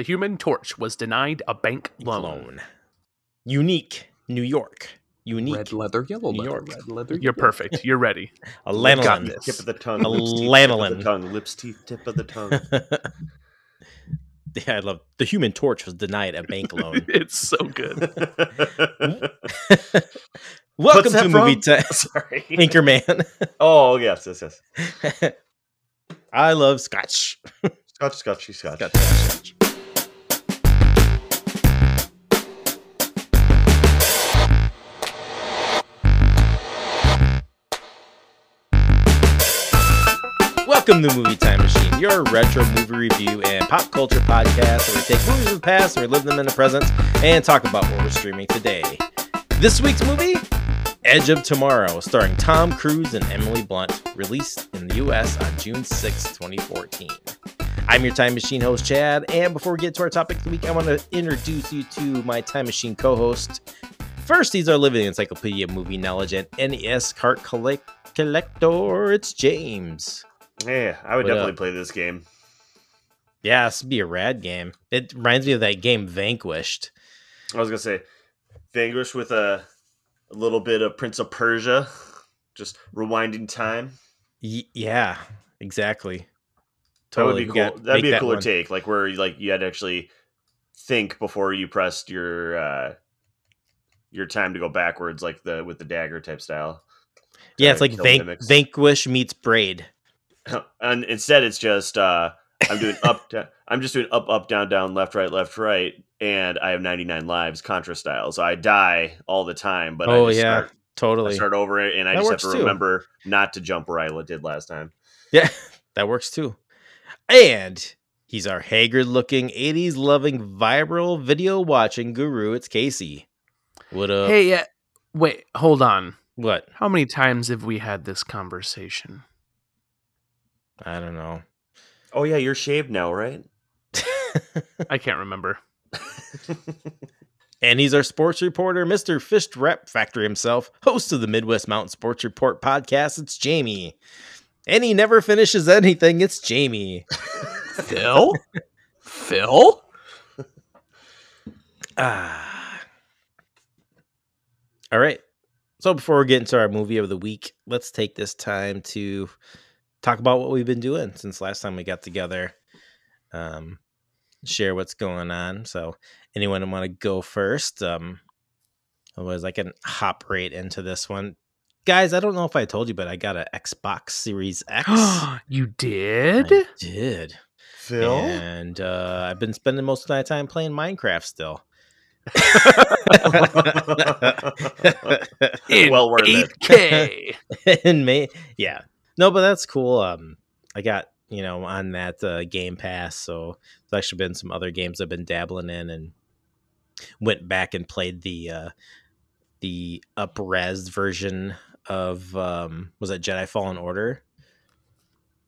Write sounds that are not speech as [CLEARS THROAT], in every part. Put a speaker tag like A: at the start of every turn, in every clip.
A: The Human Torch was denied a bank loan.
B: Loan. Unique, New York. Unique.
C: Red leather, yellow
B: New
C: leather,
B: York.
C: red leather.
A: You're perfect. You're ready. [LAUGHS]
B: A
A: Got
B: lanolin.
D: Tip of the tongue.
B: A
D: tip of
B: lanolin.
D: the tongue. Lips, teeth, tip of the tongue. [LAUGHS]
B: yeah, I love the Human Torch was denied a bank loan. [LAUGHS]
A: it's so good.
B: Welcome
D: that
B: to movie
D: from?
B: time,
D: Sorry.
B: Anchorman.
D: Oh yes, yes, yes.
B: I love Scotch.
D: Scotch, Scotchy, Scotch.
B: Scotch, Scotch. Welcome to Movie Time Machine, your retro movie review and pop culture podcast where we take movies of the past or live them in the present and talk about what we're streaming today. This week's movie, Edge of Tomorrow, starring Tom Cruise and Emily Blunt, released in the US on June 6, 2014. I'm your Time Machine host, Chad, and before we get to our topic of the week, I want to introduce you to my Time Machine co host. First, he's our living encyclopedia of movie knowledge and NES cart collect- collector. It's James.
D: Yeah, I would
B: What
D: definitely
B: up?
D: play this game.
B: Yeah, this would be a rad game. It reminds me of that game Vanquished.
D: I was gonna say, Vanquish with a, a little bit of Prince of Persia, just rewinding time.
B: Y- yeah, exactly.
D: That would be cool. That'd be a cooler take, like where like you had to actually think before you pressed your uh your time to go backwards, like the with the dagger type style.
B: Yeah, it's like Van- Vanquish meets Braid. [LAUGHS]
D: and instead it's just uh I'm doing up [LAUGHS] da- I'm just doing up up down down left right left right and I have 99 lives contra style. So I die all the time, but
B: oh
D: I just
B: yeah,
D: start, I
B: totally.
D: start over it and I
B: That
D: just have
B: works
D: to
B: too.
D: remember not to jump where I did last time.
B: Yeah, [LAUGHS] that works too. And he's our haggard looking, 80s loving, viral video watching guru. It's Casey. What up?
A: hey, yeah. Wait, hold on.
B: What?
A: How many times have we had this conversation?
B: I don't know.
D: Oh yeah, you're shaved now, right? [LAUGHS]
A: I can't remember.
B: and he's our sports reporter, Mr. Fished Rep Factory himself, host of the Midwest Mountain Sports Report podcast. It's Jamie. And he never finishes anything. It's Jamie.
A: Phil? Phil?
B: Ah. All right. So before we get into our movie of the week, let's take this time to talk about what we've been doing since last time we got together. Um, share what's going on. So anyone want to go first? Um, otherwise I can hop right into this one. Guys, I don't know if I told you, but I got an Xbox Series X. [GASPS]
A: you did?
B: I did.
D: Phil?
B: And uh, I've been spending most of my time playing Minecraft still. [LAUGHS] [LAUGHS]
D: Well worth it.
A: 8K. [LAUGHS]
B: in May. Yeah. No, but that's cool. Um, I got you know on that uh, Game Pass, so there's actually been some other games I've been dabbling in, and went back and played the uh, the upres version of um, was that Jedi Fallen Order.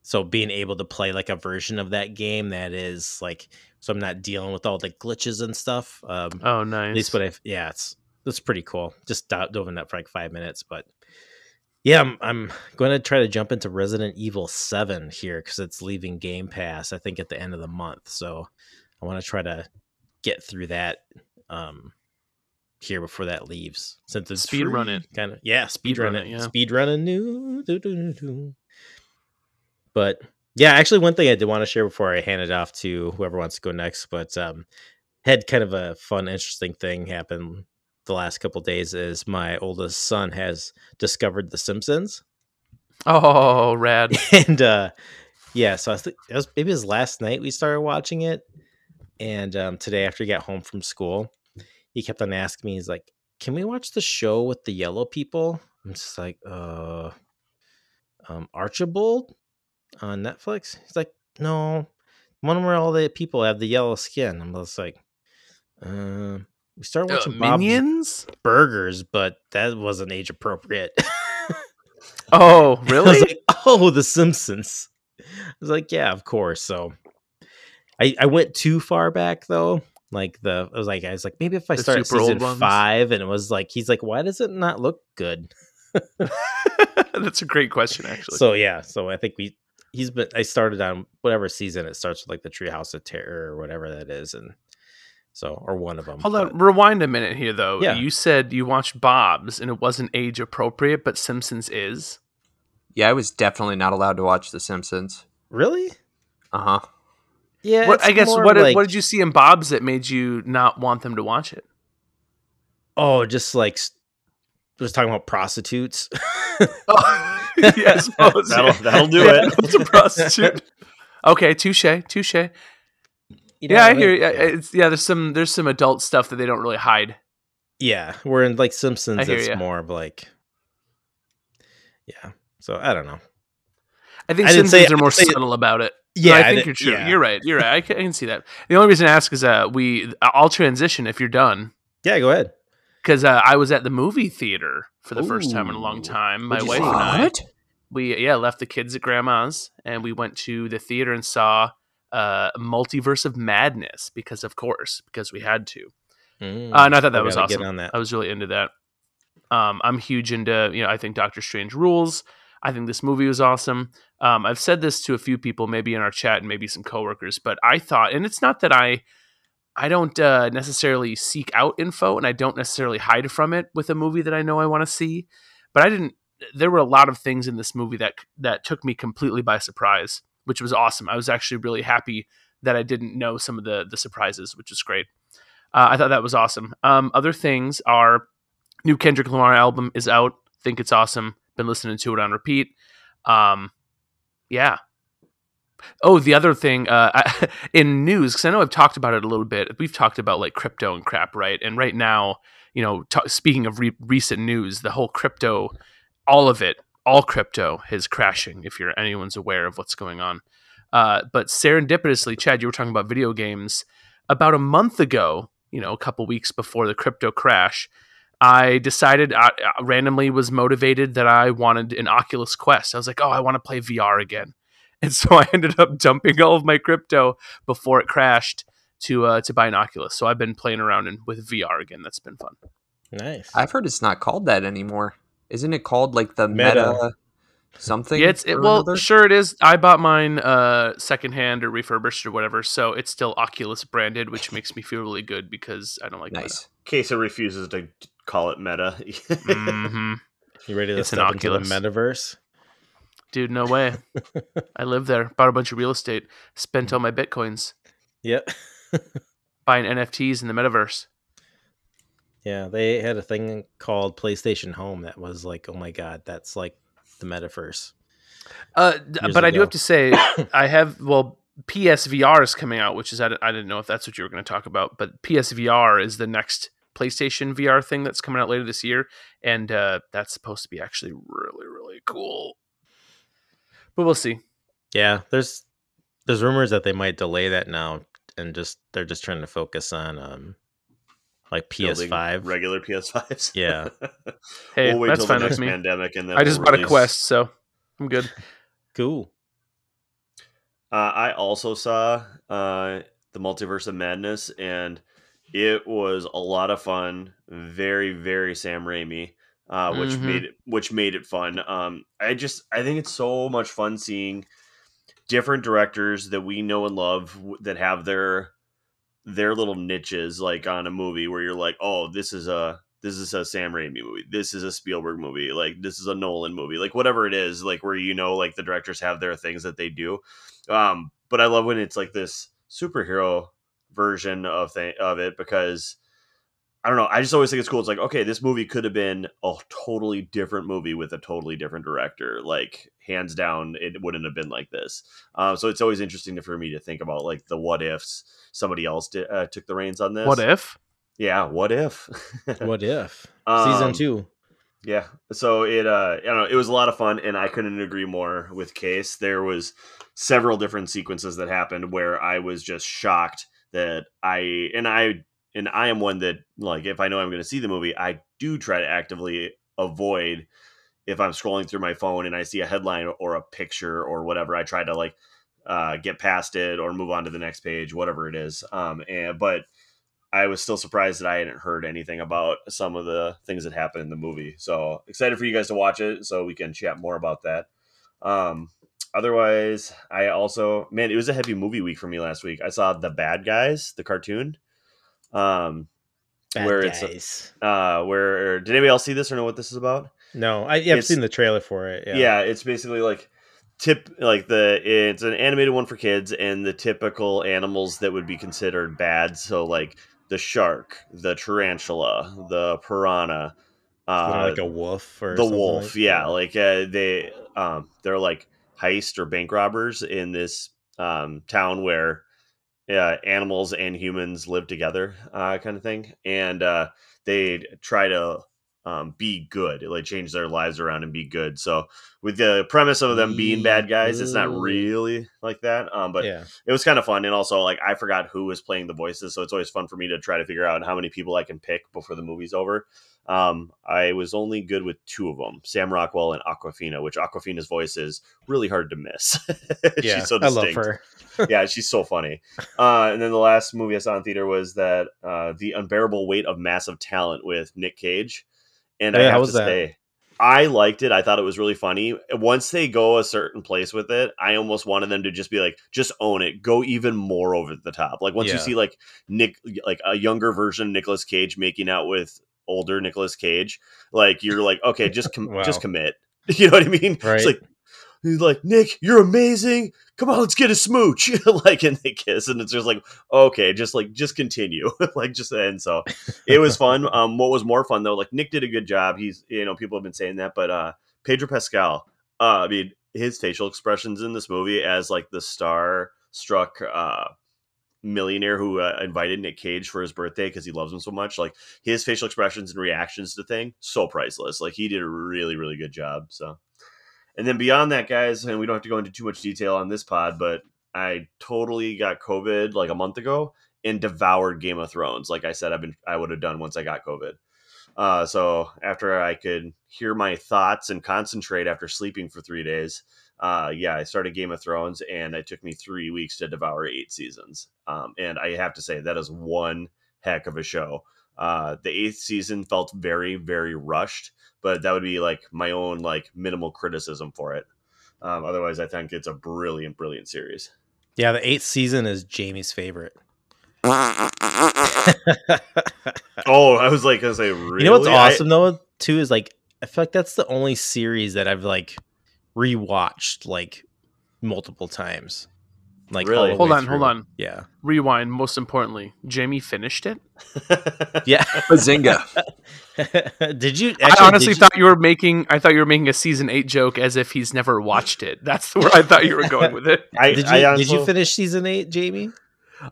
B: So being able to play like a version of that game that is like, so I'm not dealing with all the glitches and stuff. Um,
A: Oh, nice.
B: at least what I've yeah, it's it's pretty cool. Just do- dove in that for like five minutes, but yeah, I'm I'm going to try to jump into Resident Evil Seven here because it's leaving Game Pass. I think at the end of the month, so I want to try to get through that um here before that leaves. Since it's
A: Speed run it.
B: kind of yeah, speed,
A: Speed
B: run
A: run
B: it,
A: it, yeah.
B: speed running new. do, do, do. But yeah, actually, one thing I did want to share before I hand it off to whoever wants to go next, but um, had kind of a fun, interesting thing happen the last couple days. Is my oldest son has discovered The Simpsons,
A: Oh, rad. [LAUGHS]
B: and uh, yeah, so I think it was maybe it was last night we started watching it, and um, today after he got home from school, he kept on asking me, he's like, "Can we watch the show with the yellow people?" I'm just like, "Uh, um, Archibald on Netflix." He's like, "No, one where all the people have the yellow skin." I'm just like, "Um." We started
A: Uh,
B: watching Bob's
A: Minions?
B: Burgers, but that wasn't age appropriate. [LAUGHS]
A: Oh, really?
B: like, oh, The Simpsons. I was like, yeah, of course. So I, I went too far back though. Like the I was like, I was like, maybe if I
A: The
B: start at
A: super old
B: season five, and it was like, he's like, why does it not look good? [LAUGHS]
A: That's a great question, actually.
B: So yeah, so I think we he's been. I started on whatever season it starts with, like the Treehouse of Terror or whatever that is, and so or one of them.
A: Hold on, rewind a minute here though.
B: Yeah.
A: You said you watched Bob's and it wasn't age appropriate, but Simpsons is.
C: Yeah, I was definitely not allowed to watch The Simpsons.
B: Really?
C: Uh huh.
B: Yeah.
A: What,
B: it's
A: I guess
B: more
A: what did-
B: like-
A: what did you see in Bob's that made you not want them to watch it?
B: Oh, just like s- was talking about prostitutes. [LAUGHS]
A: Oh, yeah, [LAUGHS] suppose,
D: That'll-
A: yeah.
D: that'll do [LAUGHS]
A: Yeah,
D: it.
A: It's a prostitute. okay, touche, touche.
B: You
A: Yeah, I
B: know,
A: hear.
B: like-
A: you. It's yeah. There's some there's some adult stuff that they don't really hide.
B: Yeah, we're in like Simpsons.
A: I hear
B: It's
A: ya.
B: more of like, yeah. So I don't know.
A: I think
B: I
A: Simpsons
B: say-
A: are more
B: say-
A: subtle about it.
B: Yeah,
A: No, I
B: I
A: think
B: didn't-
A: you're true.
B: yeah.
A: You're right. You're right. I can, I can see that. The only reason I ask is uh, we I'll transition if you're done
B: Yeah, go ahead.
A: because uh, I was at the movie theater for the first time in a long time. My wife
B: see?
A: and I
C: What?
A: we yeah left the kids at grandma's and we went to the theater and saw uh, Multiverse of Madness because of course because we had to.
B: Mm,
A: Uh, and I thought that was awesome.
B: On that.
A: I was really into that. Um, I'm huge into, you know, I think Doctor Strange rules. I think this movie was awesome. Um, I've said this to a few people, maybe in our chat and maybe some coworkers, but I thought, and it's not that I, I don't uh, necessarily seek out info and I don't necessarily hide from it with a movie that I know I want to see, but I didn't. There were a lot of things in this movie that that took me completely by surprise, which was awesome. I was actually really happy that I didn't know some of the the surprises, which was great. Uh, I thought that was awesome. Um, other things are new Kendrick Lamar album is out. Think it's awesome. Been listening to it on repeat. Um, yeah. Oh, the other thing uh, [LAUGHS] I, in news, because I know I've talked about it a little bit. We've talked about like crypto and crap, right? And right now, you know, ta speaking of re- recent news, the whole crypto, all of it, all crypto is crashing. If you're anyone's aware of what's going on, uh, but serendipitously, Chad, you were talking about video games about a month ago. You know, a couple weeks before the crypto crash, I decided I, I randomly was motivated that I wanted an Oculus Quest. I was like, oh, I want to play VR again. [LAUGHS] And so I ended up dumping all of my crypto before it crashed to uh, to buy an Oculus. So I've been playing around in, with VR again. That's been fun.
B: nice.
C: I've heard it's not called that anymore. Isn't it called like the meta,
B: Meta.
C: something?
A: Yeah, it's it, well,
C: another?
A: sure it is. I bought mine uh, secondhand or refurbished or whatever, so it's still Oculus branded, which makes me feel really good because I don't like
C: nice.
D: Queso refuses to call it meta.
A: hmm [LAUGHS]
B: you ready to
A: it's an
B: step into the
A: Oculus.
B: metaverse?
A: Dude, no way. [LAUGHS] I live there. Bought a bunch of real estate. Spent all my bitcoins
B: Yep. [LAUGHS]
A: buying NFTs in the metaverse.
B: Yeah, they had a thing called PlayStation Home that was like, oh my god, that's like the metaverse.
A: Uh, but I do have to say, [COUGHS] I have well, PSVR is coming out, which is I, I didn't know if that's what you were going to talk about, but PSVR is the next PlayStation VR thing that's coming out later this year, and uh, that's supposed to be actually really really cool. But we'll see.
B: Yeah, there's there's rumors that they might delay that now and just they're just trying to focus on um like PS5.
D: regular PS5s.
B: Yeah. [LAUGHS]
A: Hey,
D: we'll wait
A: that's fine
D: the next
A: with me.
D: pandemic, and then
A: I just
D: we'll
A: bought a Quest, so I'm good.
B: Cool.
D: Uh, I also saw uh, the Multiverse of Madness, and it was a lot of fun. Very, very Sam Raimi, uh, which
A: Mhm.
D: made it which made it fun. Um, I just I think it's so much fun seeing different directors that we know and love that have their their little niches like on a movie where you're like, oh, this is a this is a Sam Raimi movie. This is a Spielberg movie. Like this is a Nolan movie. Like whatever it is, like where you know like the directors have their things that they do. Um, but I love when it's like this superhero version of thing of it because I don't know. I just always think it's cool. It's like, okay, this movie could have been a totally different movie with a totally different director. Like, hands down, it wouldn't have been like this. Um, so it's always interesting to, for me to think about like the what ifs somebody else did, uh, took the reins on this.
A: What if?
D: Yeah, what if?
B: What [LAUGHS] if?
D: Um,
B: Season 2.
D: Yeah. So it uh I don't know, it was a lot of fun and I couldn't agree more with Case. There was several different sequences that happened where I was just shocked that I and I and I am one that like if I know I'm going to see the movie, I do try to actively avoid if I'm scrolling through my phone and I see a headline or a picture or whatever, I try to like uh, get past it or move on to the next page, whatever it is. Um, and but I was still surprised that I hadn't heard anything about some of the things that happened in the movie. So excited for you guys to watch it so we can chat more about that. Um, otherwise, I also man, it was a heavy movie week for me last week. I saw the Bad Guys, the cartoon. Um,
B: Bad
D: where it's uh, where did anybody else see this or know what this is about?
B: no, I, yeah, I've
D: it's-
B: seen the trailer for it. Yeah.
D: Yeah. it's basically like tip like the it's an animated one for kids and the typical animals that would be considered bad. So like the shark, the tarantula, the piranha, uh,
B: like a wolf or
D: the wolf.
B: like-
D: yeah, like uh, they um they're like heist or bank robbers in this um town where uh, animals and humans live together, uh, kind of thing, and uh, they try to um, be good, like change their lives around and be good. So with the premise of them being bad guys, it's not really like that. Um, but
B: yeah.
D: it was kind of fun, and also like I forgot who was playing the voices, so it's always fun for me to try to figure out how many people I can pick before the movie's over. Um, I was only good with two of them, Sam Rockwell and Awkwafina, which Awkwafina's voice is really hard to miss. [LAUGHS]
B: Yeah,
D: she's so
B: I love
D: distinct.
B: her.
D: yeah, [LAUGHS] she's so funny. Uh, and then the last movie I saw in theater was that uh, the unbearable weight of massive talent with Nick Cage, and I
B: yeah, how
D: have
B: was
D: to
B: that?
D: say. I liked it. I thought it was really funny. Once they go a certain place with it, I almost wanted them to just be like, just own it. Go even more over the top. Like once you see like Nick, like a younger version of Nicolas Cage making out with older Nicolas Cage, like you're like, okay, just com-
B: Wow.
D: just commit. [LAUGHS] You know what I mean?
B: Right.
D: It's like he's like, Nick, you're amazing. Come on, let's get a smooch. [LAUGHS] like, and they kiss, and it's just like, okay, just like, just continue. [LAUGHS] like, just and so it was fun. [LAUGHS] Um, what was more fun though, like Nick did a good job. He's, you know, people have been saying that, but uh, Pedro Pascal, uh, I mean, his facial expressions in this movie as like the star struck uh millionaire who uh, invited Nick Cage for his birthday because he loves him so much. Like his facial expressions and reactions to thing, so priceless. Like he did a really, really good job. So, and then beyond that, guys, and we don't have to go into too much detail on this pod, but I totally got COVID like a month ago and devoured Game of Thrones. Like I said, I've been I would have done once I got COVID. Uh, so after I could hear my thoughts and concentrate after sleeping for three days, uh, yeah, I started Game of Thrones, and it took me three weeks to devour eight seasons. Um, and I have to say that is one heck of a show. Uh, the eighth season felt very, very rushed, but that would be like my own like minimal criticism for it. Um, otherwise, I think it's a brilliant, brilliant series.
B: Yeah, the eighth season is Jamie's favorite. [LAUGHS]
D: Oh, I was like gonna say, really?
B: You know what's
D: I-
B: awesome though too is like I feel like that's the only series that I've like rewatched like multiple times. Like
D: Really?
A: Hold
B: way
A: on, hold on.
B: Yeah.
A: Rewind. Most importantly, Jamie finished it. [LAUGHS]
B: Yeah. [LAUGHS]
C: Bazinga. [LAUGHS]
B: did you
A: I honestly
B: did you-
A: thought you were making. I thought you were making a season eight joke as if he's never watched it. That's where I thought you were going with it.
D: I,
B: did
D: I
B: you, did you finish season eight, Jamie?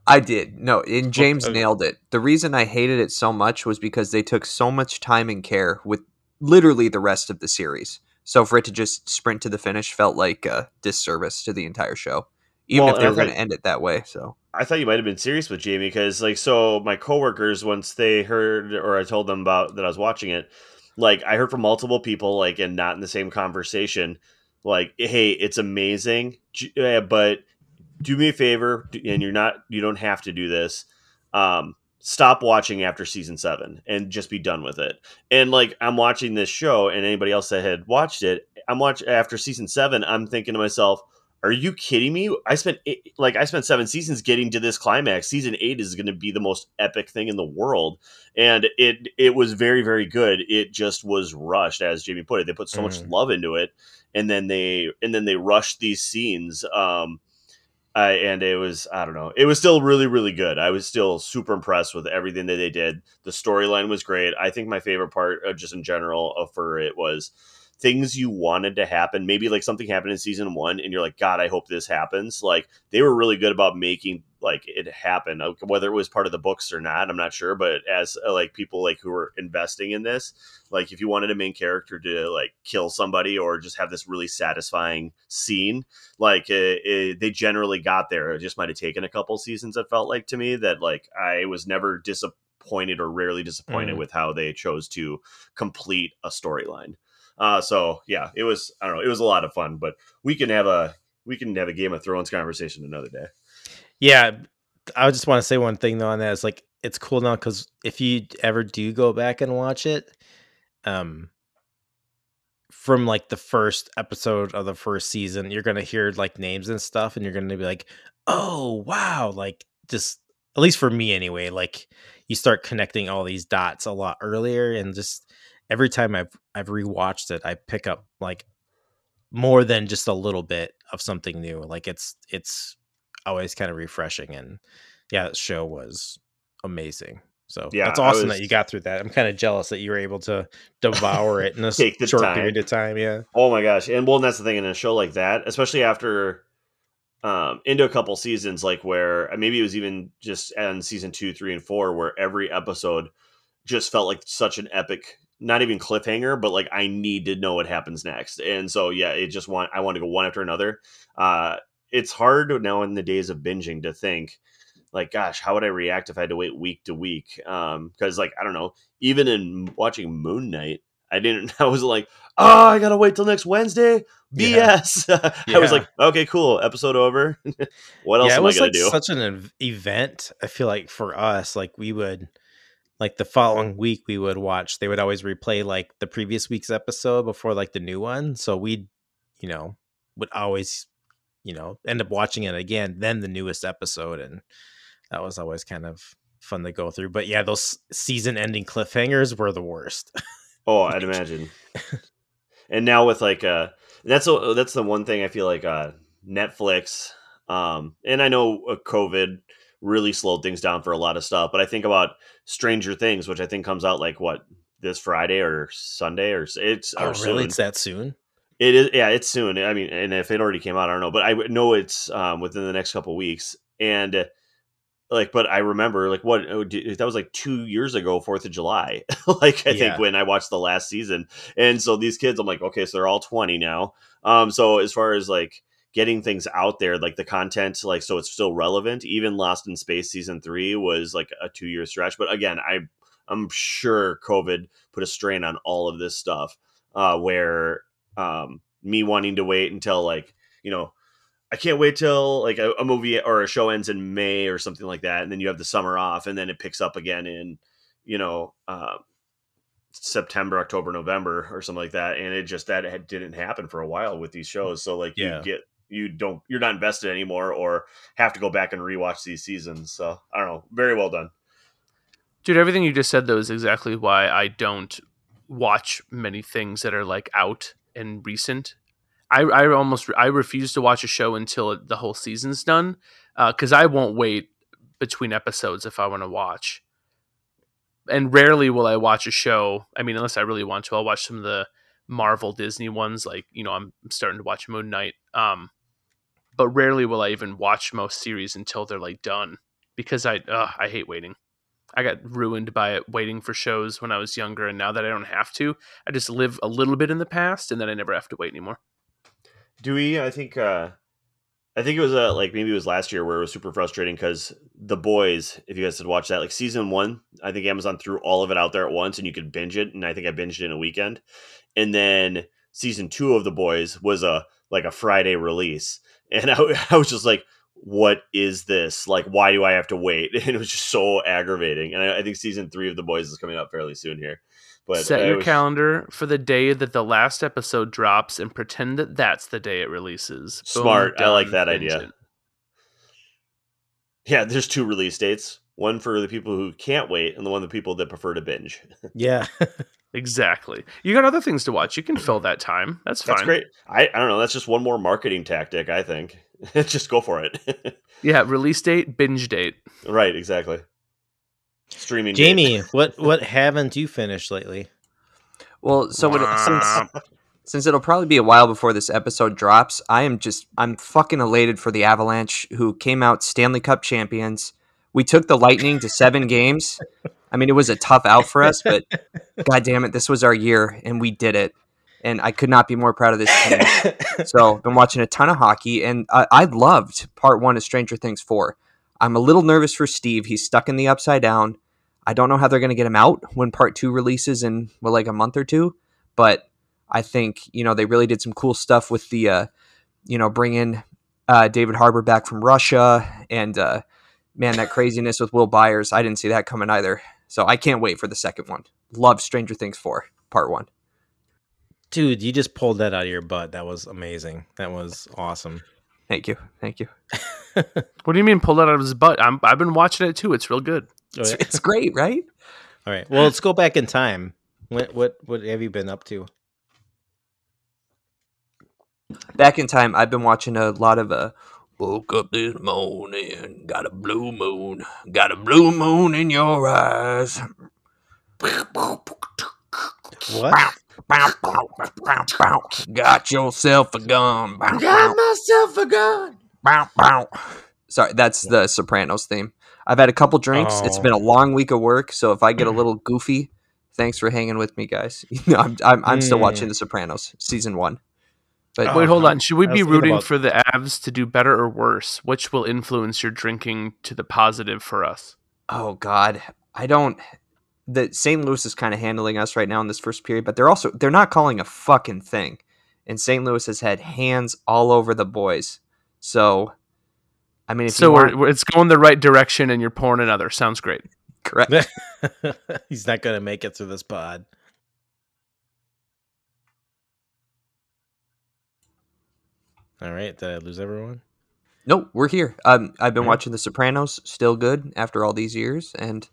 C: I did. No, and James
B: okay.
C: nailed it. The reason I hated it so much was because they took so much time and care with literally the rest of the series. So for it to just sprint to the finish felt like a disservice to the entire show, even
D: Well,
C: if they were going to end it that way. So
D: I thought you might have been serious with Jamie because, like, so my coworkers, once they heard or I told them about that I was watching it, like, I heard from multiple people, like, and not in the same conversation, like, hey, it's amazing, uh, but do me a favor, and you're not, you don't have to do this. Um, stop watching after season seven and just be done with it. And like, I'm watching this show, and anybody else that had watched it, I'm watch after season seven. I'm thinking to myself, are you kidding me? I spent eight, like I spent seven seasons getting to this climax. Season eight is going to be the most epic thing in the world, and it it was very very good. It just was rushed, as Jamie put it. They put so much
B: Mhm.
D: love into it, and then they and then they rushed these scenes. Um, I, and it was I don't know. It was still really really good. I was still super impressed with everything that they did. The storyline was great. I think my favorite part, uh, just in general, uh, for it was things you wanted to happen. Maybe like something happened in season one, and you're like, God, I hope this happens. Like they were really good about making like it happen. Whether it was part of the books or not, I'm not sure. But as uh, like people like who were investing in this, like if you wanted a main character to like kill somebody or just have this really satisfying scene, like uh, uh, they generally got there. It just might have taken a couple seasons. It felt like to me that like I was never disappointed or rarely disappointed
B: Mhm.
D: with how they chose to complete a storyline. Uh, so yeah, it was I don't know, it was a lot of fun. But we can have a we can have a Game of Thrones conversation another day.
B: Yeah, I just want to say one thing though on that is like it's cool now because if you ever do go back and watch it, um, from like the first episode of the first season, you're gonna hear like names and stuff, and you're gonna be like, "Oh wow!" Like just at least for me anyway. Like you start connecting all these dots a lot earlier, and just every time I've I've rewatched it, I pick up like more than just a little bit of something new. Like it's it's always kind of refreshing, and yeah, that show was amazing. So
D: Yeah,
B: that's awesome
D: was-
B: that you got through that. I'm kind of jealous that you were able to devour it in a [LAUGHS]
D: Take the
B: short
D: time.
B: period of time. Yeah.
D: Oh my gosh. And well, and that's the thing in a show like that, especially after um into a couple seasons, like where uh, maybe it was even just on season two, three, and four, where every episode just felt like such an epic, not even cliffhanger, but like I need to know what happens next. And so yeah, it just want I want to go one after another. Uh it's hard now in the days of binging to think like gosh how would i react if i had to wait week to week um because like i don't know even in watching moon knight i didn't [LAUGHS] i was like oh i gotta wait till next wednesday
B: Yeah.
D: bs [LAUGHS] i was like okay cool episode over [LAUGHS] what else
B: yeah, it
D: am
B: was
D: i gonna
B: like
D: do
B: such an ev- event. I feel like for us, like we would, like the following week, we would watch. They would always replay like the previous week's episode before like the new one. So we, you know, would always, you know, end up watching it again, then the newest episode, and that was always kind of fun to go through. But yeah, those season-ending cliffhangers were the worst. [LAUGHS]
D: Oh, I'd [LAUGHS] imagine. and now with like uh that's a, that's the one thing I feel like uh Netflix um and I know uh, COVID really slowed things down for a lot of stuff, but I think about Stranger Things, which I think comes out like what this Friday or Sunday or it's
B: oh,
D: or
B: really?
D: soon.
B: It's that soon?
D: It is yeah, it's soon. I mean, and if it already came out, I don't know, but I know it's um within the next couple weeks and uh, like but i remember like what oh, that was like two years ago fourth of july [LAUGHS] like i
B: Yeah.
D: think when i watched the last season and so these kids i'm like okay so they're all 20 now um so as far as like getting things out there like the content like so it's still relevant even lost in space season three was like a two year stretch but again i i'm sure covid put a strain on all of this stuff uh where um me wanting to wait until like you know I can't wait till like a, a movie or a show ends in May or something like that, and then you have the summer off, and then it picks up again in, you know, uh, September, October, November, or something like that. And it just that had, didn't happen for a while with these shows. So like
B: Yeah.
D: you get you don't you're not invested anymore, or have to go back and rewatch these seasons. So I don't know. Very well done.
A: Dude, everything you just said though is exactly why I don't watch many things that are like out and recent. I, I almost I refuse to watch a show until the whole season's done because I won't wait between episodes if I want to watch. And rarely will I watch a show. I mean, unless I really want to, I'll watch some of the Marvel Disney ones. Like you know, I'm starting to watch Moon Knight. Um, but rarely will I even watch most series until they're like done because I uh, I hate waiting. I got ruined by it waiting for shows when I was younger, and now that I don't have to, I just live a little bit in the past, and then I never have to wait anymore.
D: Do we? I think. uh I think it was uh, like maybe it was last year where it was super frustrating because the boys. If you guys had watched that, like season one, I think Amazon threw all of it out there at once, and you could binge it. And I think I binged it in a weekend. And then season two of the boys was a like a Friday release, and I, [LAUGHS] I was just like, "What is this? Like, why do I have to wait?" [LAUGHS] And it was just so aggravating. And I, I think season three of the boys is coming up fairly soon here. But
A: Set
D: I
A: your
D: was-
A: calendar for the day that the last episode drops, and pretend that that's the day it releases. Boom,
D: Smart. I like that
A: binge
D: idea. Yeah, there's two release dates. One for the people who can't wait, and the one the people that prefer to binge. [LAUGHS]
B: Yeah.
A: Exactly. You got other things to watch. You can fill that time. That's fine.
D: That's great. I, I don't know. That's just one more marketing tactic. I think. [LAUGHS] just go for it. [LAUGHS]
A: Yeah. Release date, binge date.
D: right. Exactly. Streaming.
B: Jamie, what what haven't you finished lately?
C: Well, so what, since since it'll probably be a while before this episode drops, I am just I'm fucking elated for the Avalanche who came out Stanley Cup champions. We took the Lightning to seven games. I mean, it was a tough out for us, but [LAUGHS] god damn it, this was our year and we did it. And I could not be more proud of this team. [LAUGHS] so been watching a ton of hockey and I, I loved part one of stranger things 4 i'm a little nervous for steve he's stuck in the upside down i don't know how they're going to get him out when part two releases in well like a month or two but i think you know they really did some cool stuff with the uh you know bringing uh david harbour back from russia and uh man that craziness with will byers i didn't see that coming either so i can't wait for the second one love stranger things 4 part one
B: Dude, you just pulled that out of your butt. That was amazing. That was awesome.
C: Thank you, thank you. [LAUGHS]
A: What do you mean pulled it out of his butt? I'm, I've been watching it too. It's real good.
B: Oh,
C: It's,
B: yeah.
C: it's great, right?
B: All right. Well, let's go back in time. What what what have you been up to?
C: Back in time, I've been watching a lot of uh, Woke up this morning, got a blue moon, got a blue moon in your eyes.
B: What?
C: Got yourself a gun.
D: Got myself a gun.
C: Sorry, that's the Sopranos theme. I've had a couple drinks. It's been a long week of work, so if I get a little [CLEARS THROAT] goofy, thanks for hanging with me, guys. [LAUGHS] I'm, I'm, I'm still
B: Mm.
C: watching The Sopranos season one. But
B: Oh,
A: Wait, hold
B: huh.
A: on. Should we be rooting
B: about-
A: for the Avs to do better or worse? Which will influence your drinking to the positive for us?
C: oh god, I don't. The St. Louis is kind of handling us right now in this first period, but they're also they're not calling a fucking thing, and St. Louis has had hands all over the boys. So, I mean, if
A: so
C: you want,
A: we're- it's going the right direction, and you're pouring another. Sounds great.
C: correct. [LAUGHS]
B: He's not gonna make it through this pod. All right, did I lose everyone?
C: No, we're here. Um, I've been
B: Yeah.
C: watching The Sopranos, still good after all these years, and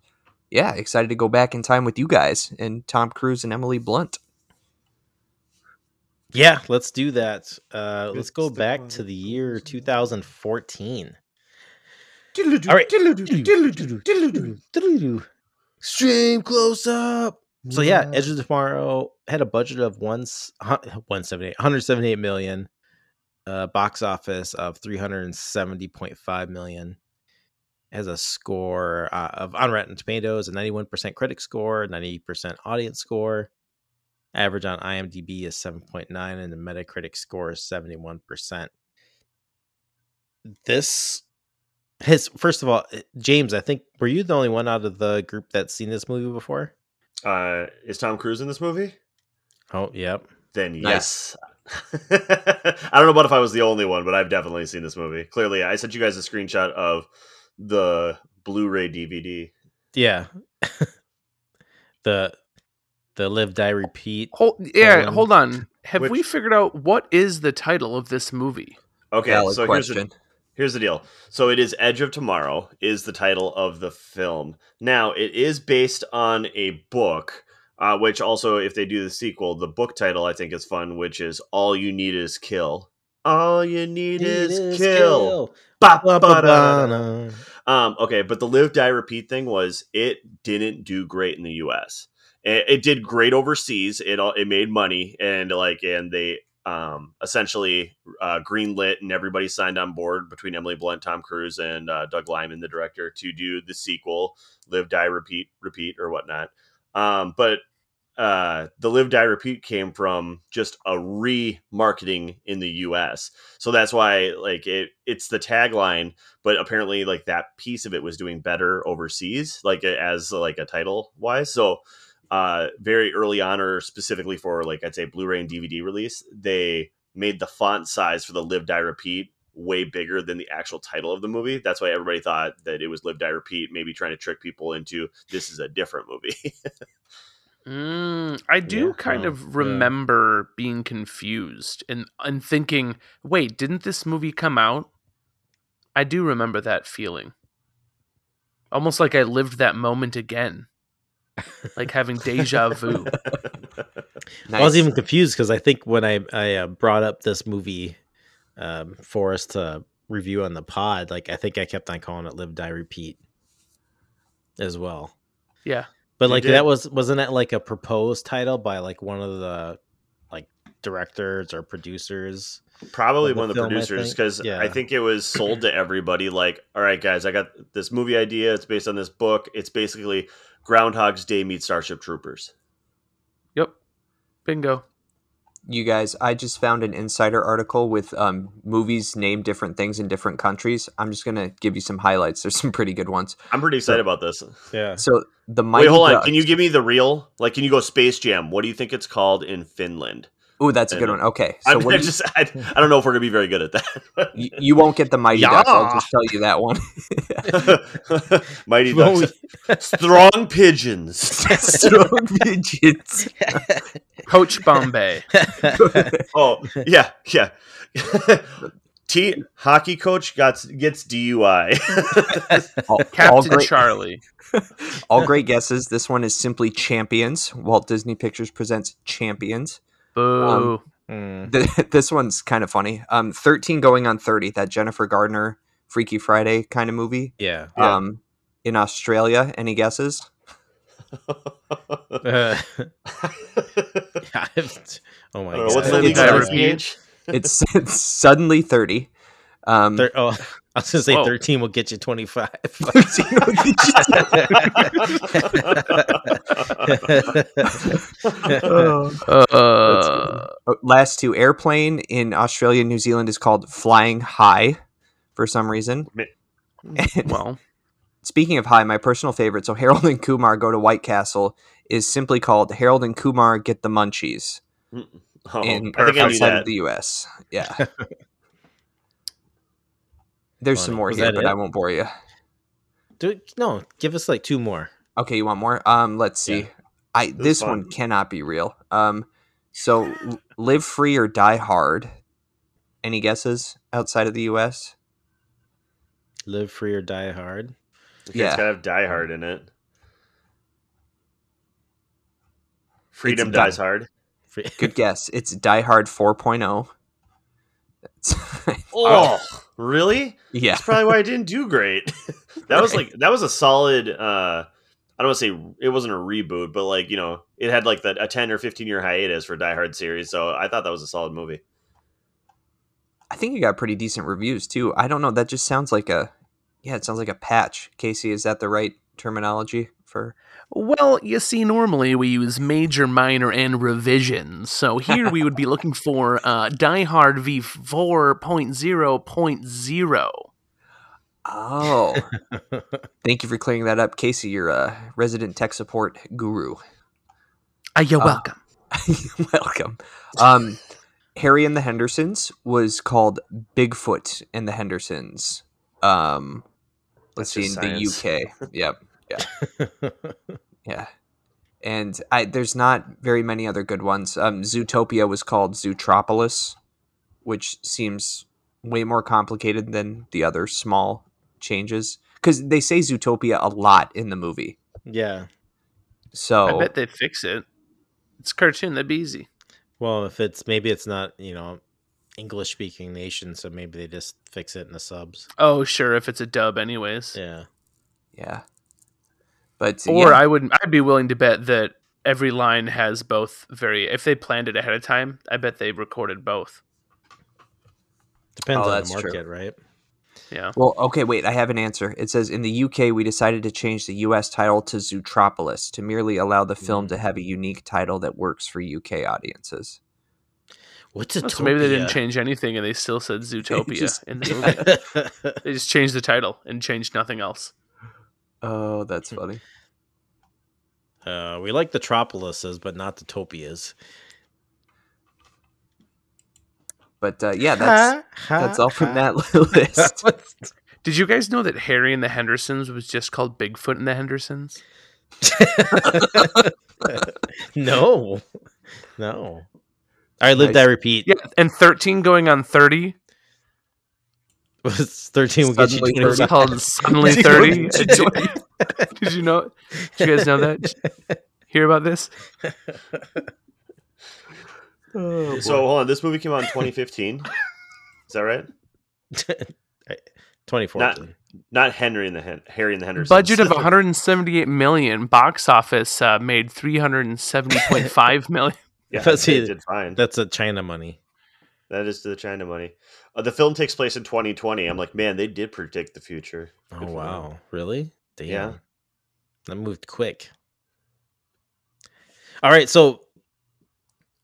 C: yeah, excited to go back in time with you guys and Tom Cruise and Emily Blunt.
B: Yeah, let's do that. Uh, let's go back to the year 2014.
D: All
B: right.
D: Stream close up.
B: So yeah, Edge of Tomorrow had a budget of one s- 178 178 million, uh, box office of 370.5 million. Has a score uh, of on Rotten Tomatoes, a 91% critic score, 90% audience score. Average on IMDb is 7.9, and the Metacritic score is 71%. This his first of all, eh, James, I think were you the only one out of the group that's seen this movie before?
D: Uh, is Tom Cruise in this movie?
B: Oh, yep.
D: Then
C: Nice.
D: Yes. [LAUGHS] I don't know about if I was the only one, but I've definitely seen this movie. Clearly, I sent you guys a screenshot of the Blu-ray DVD.
B: Yeah. [LAUGHS] the the live die repeat.
A: Hold, yeah,
B: Um,
A: hold on. Have we figured out what is the title of this movie?
D: Okay,
C: Valid
D: so here's the, here's the deal. So it is Edge of Tomorrow is the title of the film. Now it is based on a book, uh, which also, if they do the sequel, the book title I think is fun, which is "All You Need Is Kill." All you need is kill. Ba, ba, da, da, da. Um, okay, but the live die repeat thing was it didn't do great in the U.S. It, it did great overseas. It all it made money and like and they um essentially uh, greenlit and everybody signed on board between Emily Blunt, Tom Cruise, and uh, Doug Liman, the director, to do the sequel, live die repeat repeat or whatnot. Um, but uh, the live die repeat came from just a remarketing in the U.S. So that's why like it it's the tagline but apparently like that piece of it was doing better overseas like as like a title wise so uh very early on or specifically for like i'd say blu-ray and dvd release they made the font size for the live die repeat way bigger than the actual title of the movie that's why everybody thought that it was live die repeat maybe trying to trick people into this is a different movie [LAUGHS]
A: Mm, I do
B: Yeah,
A: kind
B: huh,
A: of
B: yeah.
A: remember being confused and and thinking, wait, didn't this movie come out? I do remember that feeling. Almost like I lived that moment again. like having deja vu. [LAUGHS]
B: I was
C: Nice.
B: even confused because I think when I I uh, brought up this movie um, for us to review on the pod, like I think I kept on calling it "Live Die Repeat" as well.
A: Yeah.
B: But like
D: did.
B: that was wasn't that like a proposed title by like one of the like directors or producers?
D: probably
B: of
D: one of the
B: film,
D: producers
B: think.
D: because
B: Yeah.
D: I think it was sold to everybody like all right guys i got this movie idea it's based on this book it's basically groundhog's day meets starship troopers
A: Yep. Bingo.
C: You guys, I just found an insider article with um, movies named different things in different countries. I'm just gonna give you some highlights. There's some [LAUGHS] pretty good ones.
D: i'm pretty excited about this
B: Yeah.
C: So the Mighty
D: wait hold on can you give me the real like can you go space jam what do you think it's called in finland
C: Oh, that's a good one. Okay, so
D: I'm
C: what do you-
D: just I, I don't know if we're gonna be very good at that
C: you, you won't get the Mighty Ducks. I'll just tell you that one. [LAUGHS]
D: mighty
B: Well,
D: ducks [LAUGHS] strong pigeons
C: Strong pigeons.
A: Coach Bombay. [LAUGHS]
D: Oh yeah, yeah. [LAUGHS] T hockey coach got gets DUI.
C: all, [LAUGHS] all
A: Captain
C: great,
A: Charlie.
C: all great guesses. This one is simply Champions. Walt Disney Pictures presents Champions.
A: Boo.
B: Mm.
C: Th- this one's kind of funny. Um, 13 going on 30, that Jennifer Gardner Freaky Friday kind of movie.
B: Yeah.
D: Yeah.
C: Um, in Australia, any guesses?
B: Uh, [LAUGHS] I've- oh my
D: I don't know,
B: god.
D: what's the
A: Live
D: legal
A: by
D: drinking
A: repeat.
D: age?
C: It's, [LAUGHS] it's suddenly 30. Um,
B: Thir- oh, [LAUGHS] I was gonna say
A: Whoa.
B: thirteen will get you twenty five.
C: 13 will get
A: Uh,
C: Uh, last two airplane in Australia and New Zealand is called Flying High for some reason. And
A: well,
C: speaking of high, my personal favorite, so Harold and Kumar go to White Castle, is simply called Harold and Kumar Get the Munchies
D: Oh,
C: in
D: I think
C: outside
D: that.
C: of the US. Yeah. [LAUGHS] There's some more
B: Was
C: here, but
B: it?
C: I won't bore you.
B: Do no, give us like two more.
C: Okay, you want more? Um, let's see.
B: Yeah.
C: I
D: This
C: this
D: fun.
C: one cannot be real. Um, so live free or die hard. Any guesses outside of the U.S.?
B: Live free or die hard.
D: Okay,
C: Yeah.
D: It's gotta have Die Hard in it. Freedom
C: It's Die-
D: dies hard. [LAUGHS]
C: Good guess. It's Die Hard 4.0. [LAUGHS]
D: Oh, really?
C: yeah.
D: That's probably why I didn't do great. [LAUGHS] that was like that was a solid. uh I don't want to say it wasn't a reboot, but like you know, it had like the, a ten or fifteen year hiatus for Die Hard series. So I thought that was a solid movie.
C: I think it got pretty decent reviews too. I don't know. That just sounds like a yeah. It sounds like a patch. Casey, is that the right terminology for?
A: well, you see, normally we use major, minor, and revisions. So here we would be looking [LAUGHS] for uh, Die Hard v 4.0.0.
C: Oh, [LAUGHS] thank you for clearing that up, Casey. You're a resident tech support guru.
A: Uh, you're
C: Uh,
A: welcome. [LAUGHS]
C: Welcome. Um, Harry and the Hendersons was called Bigfoot and the Hendersons. Um, let's
D: That's
C: see in
D: just
C: the UK. Yep. Yeah. [LAUGHS] Yeah. And I there's not very many other good ones. Um, Zootopia was called Zootropolis, which seems way more complicated than the other small changes because they say Zootopia a lot in the movie.
B: yeah.
C: So
A: I bet they'd fix it. It's cartoon. That'd be easy.
B: Well, if it's maybe it's not you know English speaking nation, so maybe they just fix it in the subs.
A: Oh, sure, if it's a dub, anyways.
B: Yeah.
C: yeah. But uh,
A: Or
C: yeah.
A: I would I'd be willing to bet that every line has both very if they planned it ahead of time, I bet they recorded both.
B: Depends
C: Oh,
B: on
C: that's
B: the
C: true.
B: market, right?
A: Yeah.
C: Well, okay, wait, I have an answer. It says in the UK, we decided to change the US title to Zootropolis to merely allow the film to hmm. have a unique title that works for UK audiences.
B: What's a
A: So maybe they didn't change anything and they still said [LAUGHS] Zootopia
C: Just-
A: in the movie. [LAUGHS] they just changed the title and changed nothing else.
C: Oh, that's funny.
B: uh, we like the Tropolises, but not the Topias.
C: But uh, yeah, that's that's all from that [LAUGHS] list.
A: Did you guys know that Harry and the Hendersons was just called Bigfoot and the Hendersons?
B: no, no. All right, live
C: Nice.
B: that repeat.
A: Yeah, and 13 going on 30
B: Was [LAUGHS] thirteen will get you
C: Suddenly
B: twenty
A: called Suddenly [LAUGHS] 30. [LAUGHS] Did you, did you know? Did you guys know that? Hear about this?
C: Oh,
D: So hold on, this movie came out in 2015. Is that right?
B: Twenty fourteen.
D: Not Henry and the Hen- Harry and the Hendersons.
A: Budget of 178 million. Box office uh, made 370.5 million.
D: Yeah,
B: Let's
D: they did fine.
B: That's a China money.
D: That is the China money. Uh, the film takes place in 2020. I'm like, man, they did predict the future.
B: Oh
D: Good them.
B: wow, really? Damn.
D: Yeah.
B: that moved quick. All right, so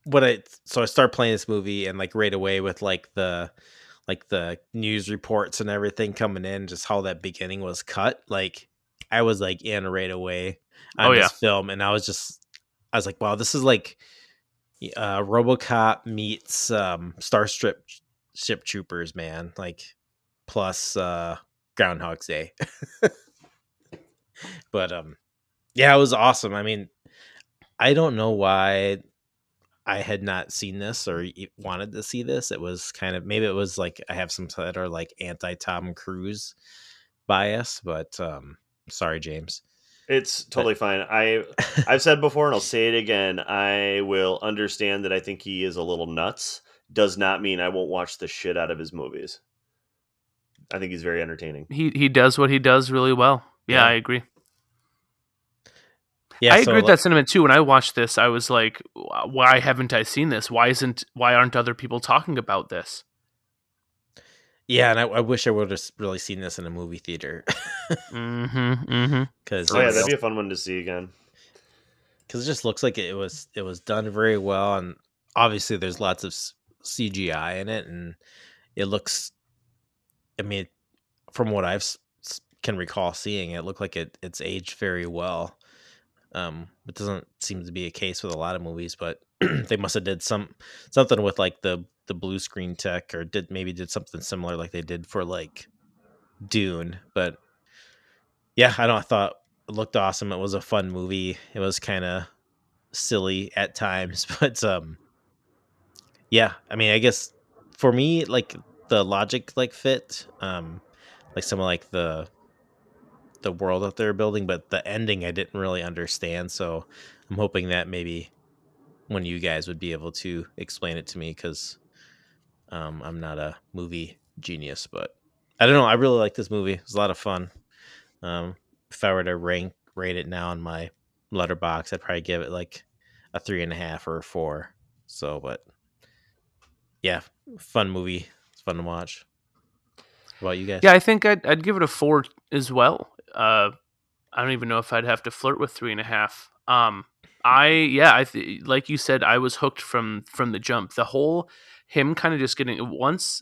B: what I so I start playing this movie and like right away with like the like the news reports and everything coming in, just how that beginning was cut. Like I was like in right away on
A: Oh,
B: this
A: yeah.
B: film, and I was just I was like, wow, this is like uh RoboCop meets um Starstrip Ship Troopers, man. Like plus uh Groundhog's Day. [LAUGHS] but um yeah, it was awesome. I mean, I don't know why I had not seen this or wanted to see this. It was kind of maybe it was like I have some that are like anti Tom Cruise bias, but um, sorry, James.
D: It's totally fine. I [LAUGHS] I've said before and I'll say it again. I will understand that I think he is a little nuts. Does not mean I won't watch the shit out of his movies. I think he's very entertaining.
A: He he does what he does really well. Yeah,
B: Yeah.
A: I agree.
B: Yeah,
A: I
B: so,
A: agree with
B: like-
A: that sentiment too. When I watched this, I was like, "Why haven't I seen this? Why isn't? Why aren't other people talking about this?"
B: Yeah, and I, I wish I would have really seen this in a movie theater
A: Mm-hmm. Mm-hmm.
B: because
D: Oh yeah, that'd be a fun one to see again.
B: because it just looks like it was it was done very well, and obviously there's lots of s- CGI in it, and it looks. I mean, from what I've s- s- can recall seeing, it looked like it it's aged very well. Um, it doesn't seem to be a case with a lot of movies, but [CLEARS THROAT] they must have did some something with like the the blue screen tech, or did maybe did something similar like they did for like Dune. But yeah, I don't. I thought it looked awesome. It was a fun movie. It was kind of silly at times, [LAUGHS] but um, yeah. I mean, I guess for me, like the logic like fit, um, like some of like the the world that they're building, but the ending I didn't really understand. So I'm hoping that maybe of you guys would be able to explain it to me because um, I'm not a movie genius, but I don't know. I really like this movie. It was a lot of fun. Um, if I were to rank rate it now on my Letterboxd, I'd probably give it like a three and a half or a four. So, but yeah, fun movie. It's fun to watch. What about you guys?
A: Yeah, I think I'd I'd give it a four as well. Uh, I don't even know if I'd have to flirt with three and a half. Um, I yeah, I th- like you said, I was hooked from from the jump. The whole him kind of just getting once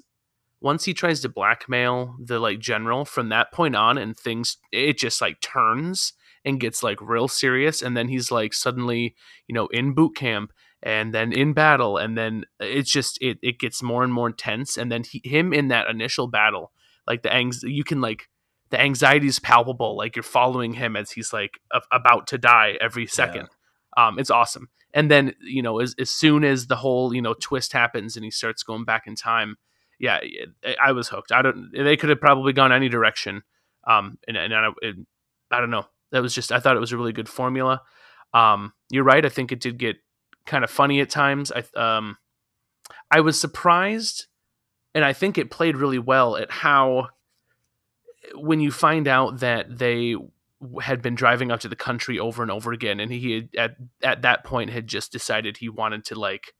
A: once he tries to blackmail the like general from that point on, and things it just like turns and gets like real serious, and then he's like suddenly you know in boot camp and then in battle and then uh, it's just it, it gets more and more intense and then he, him in that initial battle like the anx you can like the anxiety is palpable like you're following him as he's like a- about to die every second um it's awesome. And then you know as, as soon as the whole you know twist happens and he starts going back in time yeah i was hooked. I don't they could have probably gone any direction um and, and I, it, I don't know. That was just i thought it was a really good formula. Um you're right i think it did get kind of funny at times. I um i was surprised and I think it played really well at how when you find out that they had been driving out to the country over and over again and he had at at that point had just decided he wanted to like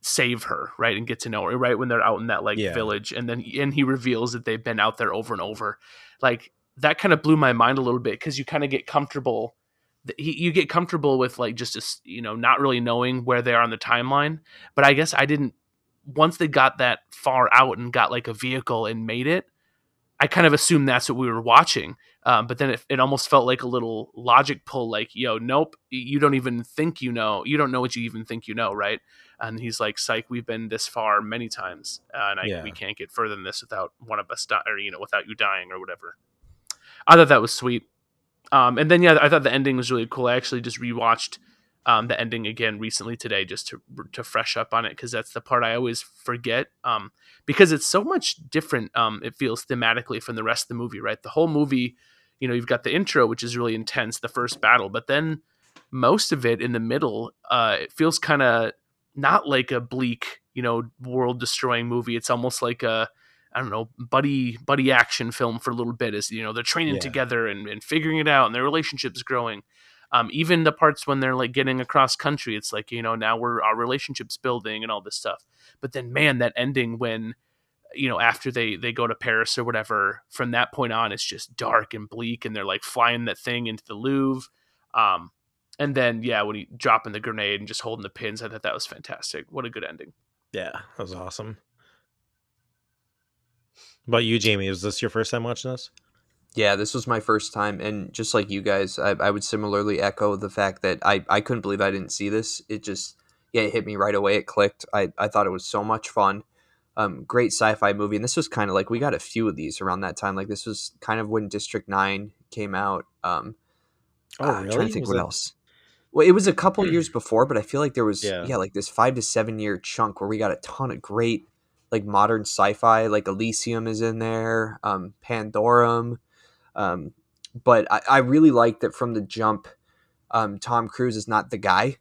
A: save her right and get to know her right when they're out in that like
B: Yeah.
A: village and then and he reveals that they've been out there over and over like that kind of blew my mind a little bit because you kind of get comfortable he, you get comfortable with like just as you know not really knowing where they are on the timeline but i guess i didn't once they got that far out and got like a vehicle and made it i kind of assumed that's what we were watching um, but then it, it almost felt like a little logic pull like yo nope you don't even think you know you don't know what you even think you know right and he's like psych we've been this far many times uh, and I,
B: Yeah.
A: we can't get further than this without one of us or you know without you dying or whatever i thought that was sweet um, and then yeah, I thought the ending was really cool. I actually just rewatched um, the ending again recently today just to to fresh up on it because that's the part I always forget um, because it's so much different. Um, it feels thematically from the rest of the movie, right? The whole movie, you know, you've got the intro which is really intense, the first battle, but then most of it in the middle, uh, it feels kind of not like a bleak, you know, world destroying movie. It's almost like a I don't know, buddy buddy action film for a little bit is you know they're training
B: Yeah.
A: together and, and figuring it out and their relationship's growing. Um, even the parts when they're like getting across country, it's like you know now we're our relationships building and all this stuff. But then, man, that ending when you know after they they go to Paris or whatever, from that point on, it's just dark and bleak, and they're like flying that thing into the Louvre. Um, and then yeah, when he dropping the grenade and just holding the pins, I thought that was fantastic. What a good ending.
B: Yeah, that was awesome. What about you, Jamie? Was this your first time watching this?
C: Yeah, this was my first time, and just like you guys, I, I would similarly echo the fact that I, I couldn't believe I didn't see this. It just yeah, it hit me right away. It clicked. I, I thought it was so much fun. Um, great sci-fi movie, and this was kind of like we got a few of these around that time. Like this was kind of when District Nine came out. Um,
B: Oh,
C: ah, I'm trying
B: really?
C: to think
B: Was
C: what
B: it-
C: else. Well, it was a couple years [CLEARS THROAT] before, but I feel like there was
B: Yeah.
C: yeah. like this five to seven year chunk where we got a ton of great like modern sci-fi. Like Elysium is in there, um, Pandorum, um, but I, I really like that from the jump. Um, Tom Cruise is not the guy.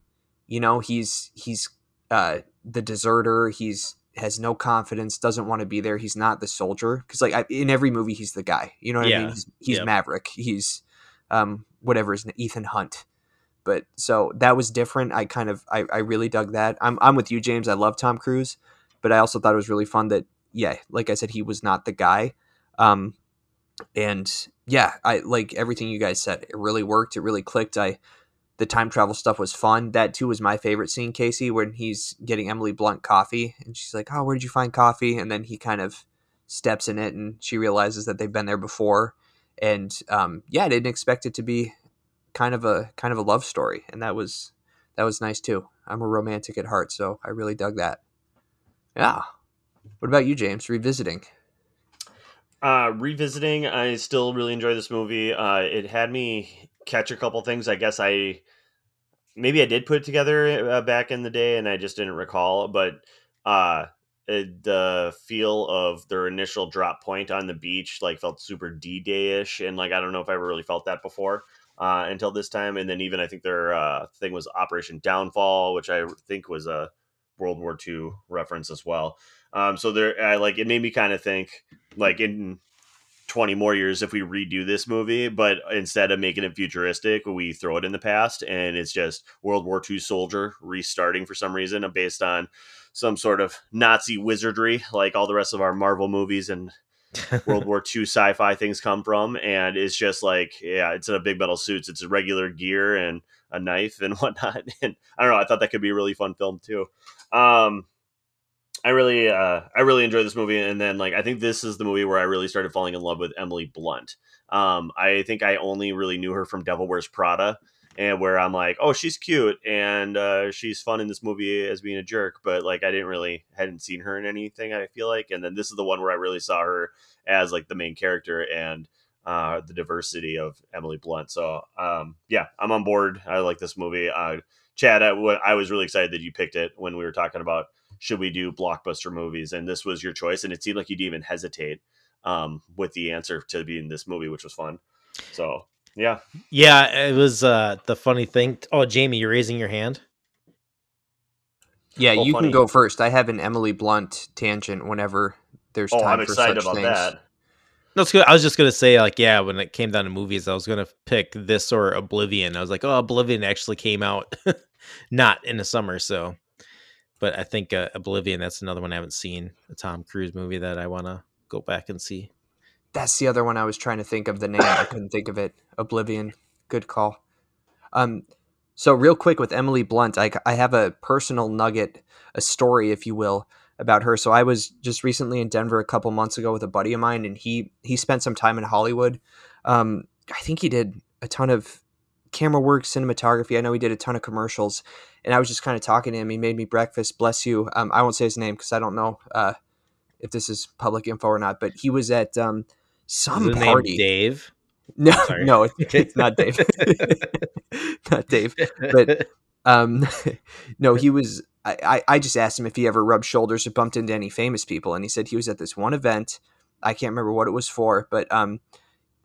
C: You know, he's he's uh, the deserter. He's has no confidence, doesn't want to be there. He's not the soldier because like I, in every movie he's the guy. You know what I mean? He's, he's
B: Yep.
C: Maverick. He's um, whatever is Ethan Hunt but so that was different. I kind of I, I really dug that. I'm I'm with you, James. I love Tom Cruise, but I also thought it was really fun that yeah, like I said, he was not the guy. Um, and yeah, I like everything you guys said. It really worked. It really clicked. I the time travel stuff was fun. That too was my favorite scene, Casey, when he's getting Emily Blunt coffee, and she's like, "Oh, where did you find coffee?" And then he kind of steps in it, and she realizes that they've been there before. And um, yeah, I didn't expect it to be kind of a kind of a love story, and that was that was nice too. I'm a romantic at heart, so I really dug that. Yeah. What about you, James? Revisiting.
D: Uh, revisiting, I still really enjoy this movie. Uh, it had me catch a couple things. I guess I maybe I did put it together uh, back in the day, and I just didn't recall. But uh, it, the feel of their initial drop point on the beach like felt super D Day ish, and like I don't know if I ever really felt that before uh, until this time. And then even I think their uh, thing was Operation Downfall, which I think was a World War II reference as well. Um, so there, I like it made me kind of think like in 20 more years if we redo this movie, but instead of making it futuristic, we throw it in the past and it's just World War II soldier restarting for some reason based on some sort of Nazi wizardry, like all the rest of our Marvel movies and [LAUGHS] World War II sci-fi things come from. And it's just like, yeah, it's in a big metal suits. It's regular gear and a knife and [LAUGHS] whatnot. And I don't know. I thought that could be a really fun film too. Um, I really, uh, I really enjoyed this movie, and then like I think this is the movie where I really started falling in love with Emily Blunt. Um, I think I only really knew her from Devil Wears Prada, and where I'm like, oh, she's cute and uh, she's fun in this movie as being a jerk, but like I didn't really hadn't seen her in anything. I feel like, and then this is the one where I really saw her as like the main character and uh, the diversity of Emily Blunt. So um, yeah, I'm on board. I like this movie. Uh, Chad, I, wa- I was really excited that you picked it when we were talking about should we do blockbuster movies, and this was your choice, and it seemed like you didn't even hesitate um, with the answer to be in this movie, which was fun. So yeah,
B: Yeah, it was uh the funny thing. Oh, Jamie, you're raising your hand.
C: Yeah,
D: Oh,
C: you
D: funny.
C: can go first. I have an Emily Blunt tangent whenever there's
D: oh,
C: time
D: I'm
C: for
D: excited
C: such
D: about
C: things.
D: that.
B: No, it's good. I was just gonna say, like, yeah, when it came down to movies, I was gonna pick this or Oblivion. I was like, oh, Oblivion actually came out [LAUGHS] not in the summer, so. But I think uh, Oblivion. That's another one I haven't seen. A Tom Cruise movie that I want to go back and see.
C: That's the other one I was trying to think of the name. I couldn't think of it. Oblivion. Good call. Um, so real quick with Emily Blunt, I, I have a personal nugget, a story, if you will, about her. So I was just recently in Denver a couple months ago with a buddy of mine, and he he spent some time in Hollywood. Um, I think he did a ton of camera work, cinematography. I know he did a ton of commercials, and I was just kind of talking to him. He made me breakfast. Bless you. Um, I won't say his name because I don't know uh, if this is public info or not. But he was at um, some
B: Is the name
C: party.
B: Dave. [LAUGHS]
C: No,
B: Sorry.
C: no, it's, [LAUGHS] it's not Dave. [LAUGHS] not Dave. But um, no, he was. I, I I just asked him if he ever rubbed shoulders or bumped into any famous people, and he said he was at this one event. I can't remember what it was for, but um,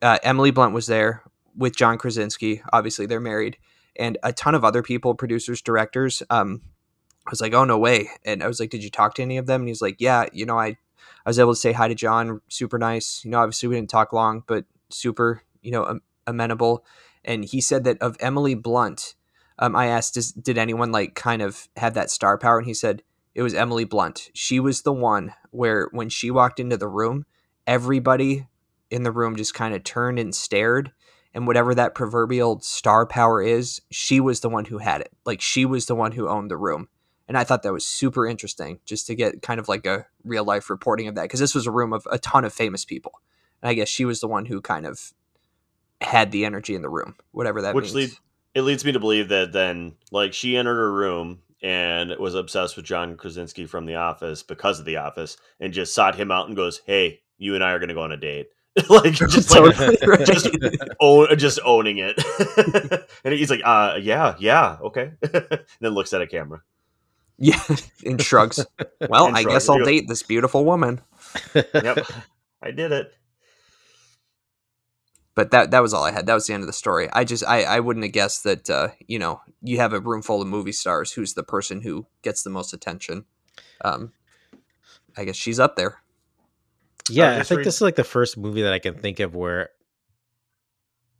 C: uh, Emily Blunt was there with John Krasinski. Obviously, they're married, and a ton of other people, producers, directors. Um, I was like, oh no way, and I was like, did you talk to any of them? And he's like, yeah, you know, I I was able to say hi to John, super nice. You know, obviously we didn't talk long, but super, you know, am- amenable. And he said that of Emily Blunt, um, I asked, did anyone like kind of have that star power? And he said it was Emily Blunt. She was the one where when she walked into the room, everybody in the room just kind of turned and stared. And whatever that proverbial star power is, she was the one who had it. Like she was the one who owned the room. And I thought that was super interesting just to get kind of like a real life reporting of that because this was a room of a ton of famous people. And I guess she was the one who kind of had the energy in the room, whatever that
D: Which
C: means.
D: leads it leads me to believe that then like she entered her room and was obsessed with John Krasinski from The Office because of The Office and just sought him out and goes, "Hey, you and I are going to go on a date." [LAUGHS] like [LAUGHS] just like [LAUGHS]
C: right.
D: just own, just owning it. and he's like, uh, yeah, yeah, okay. and then looks at a camera.
C: Yeah, and shrugs. Well,
D: And
C: I
D: shrugs.
C: guess I'll date this beautiful woman.
D: Yep, I did it.
C: But that that was all I had. That was the end of the story. I just I I wouldn't have guessed that uh, you know you have a room full of movie stars. Who's the person who gets the most attention? Um, I guess she's up there.
B: Yeah, I think this is like the first movie that I can think of where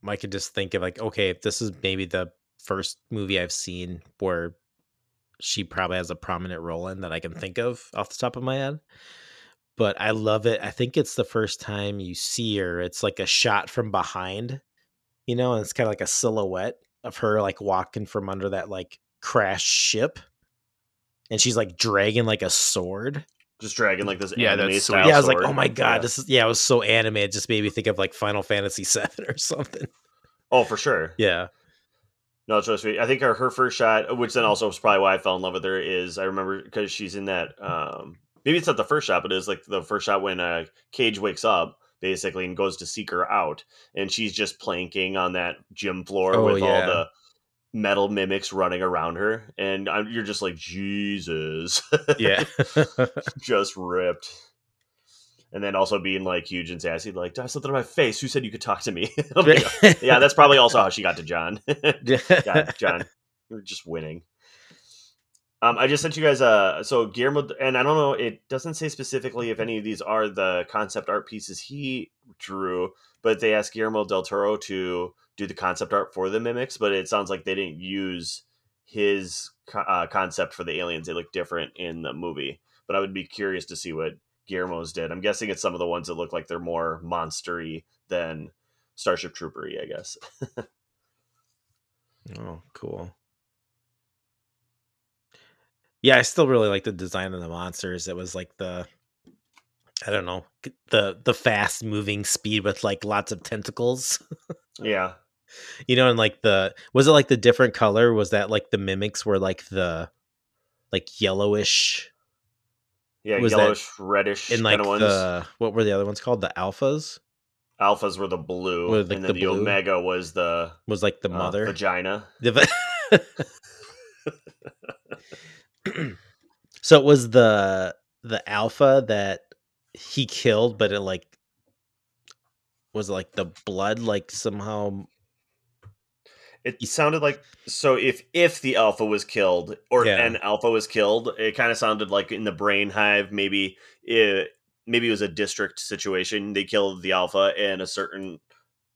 B: I could just think of like, okay, if this is maybe the first movie I've seen where she probably has a prominent role in that I can think of off the top of my head. But I love it. I think it's the first time you see her. It's like a shot from behind, you know, and it's kind of like a silhouette of her like walking from under that like crash ship. And she's like dragging like a sword.
D: Just dragging like this
A: Yeah, that's
D: style.
B: Yeah, I was like, oh my god,
D: Yeah.
B: this is yeah, it was so anime. It just made me think of like Final Fantasy [LAUGHS] VII or something.
D: Oh, for sure.
B: Yeah,
D: No, it's really sweet. I think her, her first shot, which then also was probably why I fell in love with her, is I remember because she's in that. Um, maybe it's not the first shot, but it's like the first shot when uh, Cage wakes up basically and goes to seek her out, and she's just planking on that gym floor
B: Oh,
D: with all the metal mimics running around her, and i you're just like Jesus,
B: yeah, [LAUGHS]
D: just ripped. And then also being like huge and sassy, like, do I have something on my face? Who said you could talk to me? [LAUGHS] [LAUGHS] Like, yeah, that's probably also how she got to John. God, John, you're just winning. Um, I just sent you guys uh so Guillermo and I don't know, it doesn't say specifically if any of these are the concept art pieces he drew, but they asked Guillermo del Toro to do the concept art for the mimics, but it sounds like they didn't use his uh, concept for the aliens. They look different in the movie, but I would be curious to see what Guillermo's did. I'm guessing it's some of the ones that look like they're more monstery than Starship Troopery, I guess. [LAUGHS]
B: oh, cool. Yeah, I still really like the design of the monsters. It was like the I don't know, the the fast moving speed with like lots of tentacles. [LAUGHS]
D: yeah.
B: You know, and like the was it like the different color? Was that like the mimics were like the like yellowish
D: Yeah,
B: Was that
D: yellowish, reddish
B: and like
D: ones.
B: the what were the other ones called? The alphas?
D: Alphas were the blue,
B: Were, like,
D: and then
B: the
D: the? Omega was the,
B: Was like the
D: uh,
B: mother?
D: vagina.
B: The va- [LAUGHS] [CLEARS THROAT] so it was the the alpha that he killed, but it like was like the blood like somehow
D: It sounded like so if if the alpha was killed or
B: Yeah.
D: an alpha was killed, it kind of sounded like in the brain hive maybe it maybe it was a district situation. They killed the alpha and a certain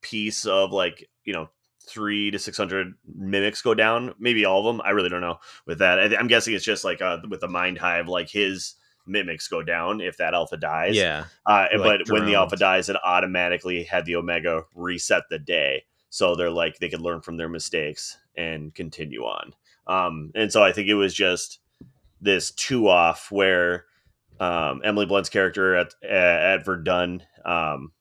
D: piece of like you know three to six hundred mimics go down. Maybe all of them. I really don't know with that. I, I'm guessing it's just like uh, with the mind hive, like his mimics go down if that alpha dies.
B: yeah
D: Uh,
B: like,
D: but when the alpha dies, it automatically had the omega reset the day, so they're like they could learn from their mistakes and continue on. Um, and so I think it was just this two off where um, Emily Blunt's character at at Verdun um,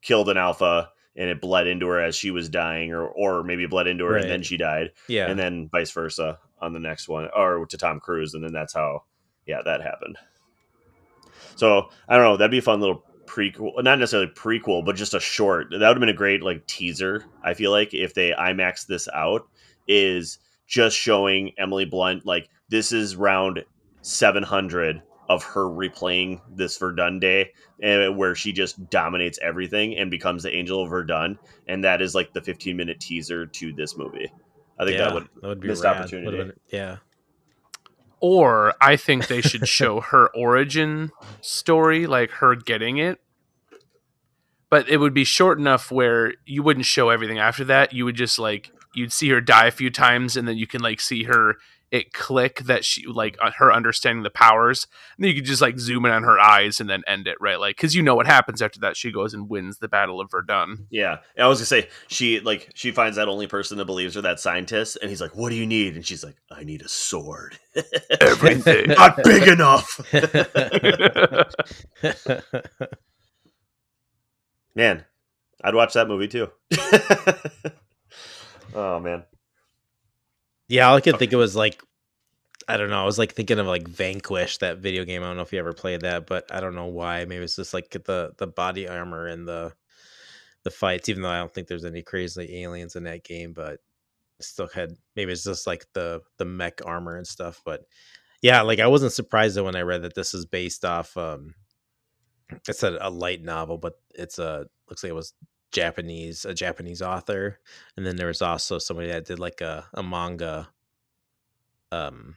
D: killed an alpha and it bled into her as she was dying, or or maybe bled into her and then she died,
B: yeah
D: and then vice versa on the next one, or to Tom Cruise, and then that's how yeah that happened. So I don't know. That'd be a fun little prequel, not necessarily prequel, but just a short. That would have been a great like teaser. I feel like if they IMAX this out, is just showing Emily Blunt like this is round seven hundred of her replaying this Verdun day, where she just dominates everything and becomes the Angel of Verdun, and that is like the fifteen minute teaser to this movie. I think
B: yeah,
D: that would
B: that would be
D: missed
B: rad.
D: opportunity.
B: Been- yeah
A: Or I think they should show [LAUGHS] her origin story, like her getting it. But it would be short enough where you wouldn't show everything after that. You would just like you'd see her die a few times, and then you can like see her it click that she like uh, her understanding the powers. And then you could just like zoom in on her eyes and then end it right, like because you know what happens after that. She goes and wins the Battle of Verdun.
D: Yeah, I was gonna say she like she finds that only person that believes her, that scientist, and he's like, "What do you need?" And she's like, "I need a sword." [LAUGHS]
A: Everything. [LAUGHS]
D: Not big enough. [LAUGHS] Man, I'd watch that movie too. oh man,
B: yeah all i could think it was like i don't know i was like thinking of like vanquish that video game i don't know if you ever played that but i don't know why maybe it's just like the the body armor and the the fights, even though I don't think there's any crazy aliens in that game, but still had maybe it's just like the the mech armor and stuff. But yeah, like I wasn't surprised when I read that this is based off um it's a, a light novel, but it's a looks like it was Japanese, a Japanese author, and then there was also somebody that did like a, a manga, um,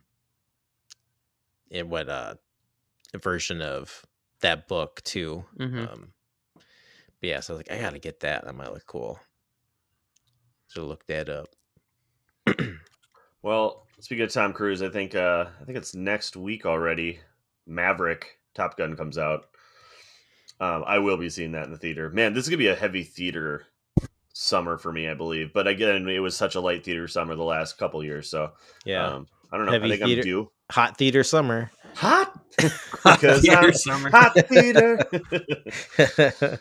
B: in what uh, a version of that book too.
A: Mhm.
B: Um, but yeah, so I was like, I gotta get that. That might look cool. So look that up. [CLEARS THROAT]
D: Well, speaking of Tom Cruise, I think uh, I think it's next week already. Maverick Top Gun comes out. Um, I will be seeing that in the theater. Man, this is gonna be a heavy theater summer for me, I believe. But again, it was such a light theater summer the last couple years, so
B: Yeah,
D: um, I don't know.
B: Heavy
D: I think
B: theater-
D: I'm due.
B: hot theater summer. [LAUGHS]
D: Hot because
C: Theater
D: I'm
C: summer.
D: hot theater. [LAUGHS]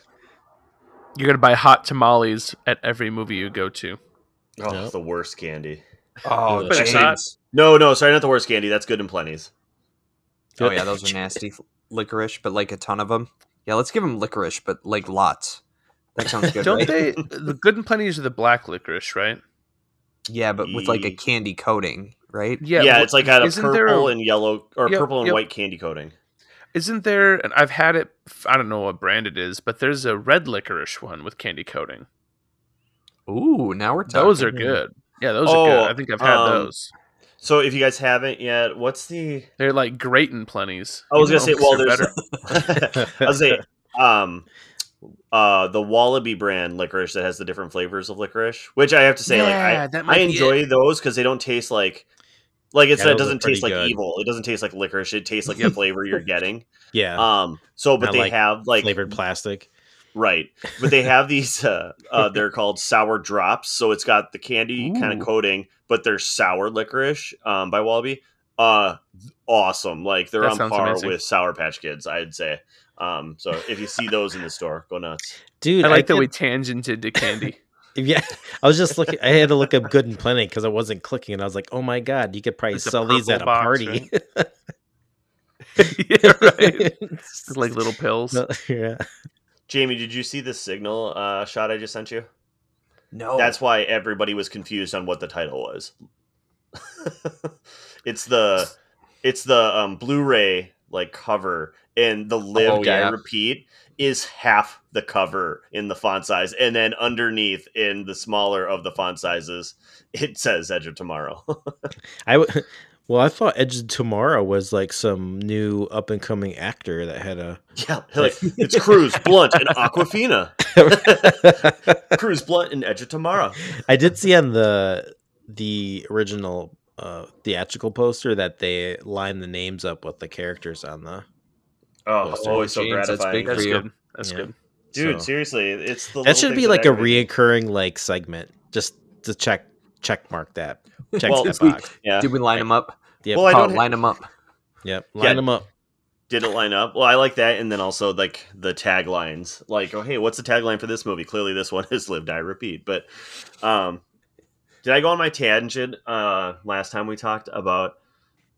A: You're gonna buy hot tamales at every movie you go to.
D: oh,
B: Yep.
D: the worst candy.
C: Oh,
B: But
A: it's
C: James.
D: No, no, sorry, not the worst candy. That's good and plenty's.
C: Oh yeah, those are nasty licorice, but like a ton of them. Yeah, let's give them licorice, but like lots. That sounds good, [LAUGHS]
A: Don't
C: right?
A: they? [LAUGHS] The good and plenty's are the black licorice, right?
C: Yeah, but with like a candy coating, right?
D: Yeah,
A: well,
D: it's like got a purple
A: a-
D: and yellow or
A: Yep,
D: purple and
A: yep.
D: white candy coating.
A: Isn't there? And I've had it. I don't know what brand it is, but there's a red licorice one with candy coating.
C: Ooh, now we're talking.
A: Those are good. Yeah, those
D: Oh,
A: are good. I think I've had
D: um,
A: those.
D: So if you guys haven't yet, what's the?
A: They're like great and plenties.
D: I was gonna say,
A: know,
D: well, there's.
A: better. [LAUGHS]
D: I was gonna say, um, uh, the Wallaby brand licorice that has the different flavors of licorice, which I have to say,
A: Yeah,
D: like
A: that
D: I, I
A: be
D: enjoy those because they don't taste like, like it's,
B: Yeah,
D: it doesn't taste like
B: good.
D: evil. It doesn't taste like licorice. It tastes like the [LAUGHS] flavor you're getting.
B: yeah,
D: Um, so but
B: Not
D: they
B: like
D: have like
B: flavored plastic.
D: Right. But they have these uh, uh they're called sour drops. So it's got the candy kind of coating, but they're sour licorice um by Wallaby. Uh awesome. Like they're
A: That
D: on par
A: amazing.
D: with Sour Patch Kids, I'd say. Um so if you see those in the store, go nuts.
B: Dude,
A: I like that
B: did-
A: we tangented to candy. [LAUGHS]
B: Yeah, I was just looking. I had to look up Good and Plenty because I wasn't clicking, and I was like, "Oh my god, you could probably
A: It's
B: sell these at a
A: box,
B: party." [LAUGHS] [LAUGHS]
A: yeah, right. It's like little pills.
B: No, yeah,
D: Jamie, did you see the signal uh shot I just sent you?
C: No,
D: That's why everybody was confused on what the title was. [LAUGHS] it's the it's the um, Blu-ray like cover, and the live
C: Oh,
D: die
C: yeah.
D: repeat is half the cover in the font size, and then underneath in the smaller of the font sizes, it says Edge of Tomorrow. [LAUGHS]
B: I w- well, I thought Edge of Tomorrow was like some new up and coming actor that had a.
D: yeah, like [LAUGHS] it's Cruz, Blunt, and Awkwafina. [LAUGHS] Cruz, Blunt, and Edge of Tomorrow.
B: I did see on the the original uh theatrical poster that they lined the names up with the characters on the
D: Oh,
B: Poster.
D: always so
C: James, that's
D: gratifying,
C: big
A: That's
C: for you.
A: good. That's
B: Yeah.
A: good.
D: dude.
B: So-
D: Seriously, it's the
B: that should be like a reoccurring like segment just to check check mark that [LAUGHS] check
D: Well,
B: that
C: we-
B: box
D: Yeah.
C: Did we line them up?
B: yep
D: Well, I don't.
C: line them up.
B: yep
D: Yeah.
B: line them up
D: did it line up? Well, I like that, and then also like the taglines, like, "Oh, hey, what's the tagline for this movie?" Clearly, this one [LAUGHS] is "Live, Die, Repeat." But, um, did I go on my tangent uh, last time we talked about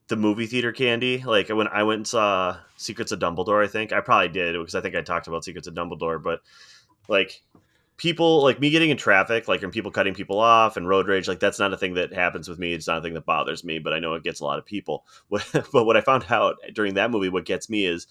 D: the movie theater candy? Like when I went and saw Secrets of Dumbledore, I think I probably did because I think I talked about Secrets of Dumbledore. But like people, like me getting in traffic, like and people cutting people off and road rage, like that's not a thing that happens with me. It's not a thing that bothers me, but I know it gets a lot of people. [LAUGHS] But what I found out during that movie, what gets me is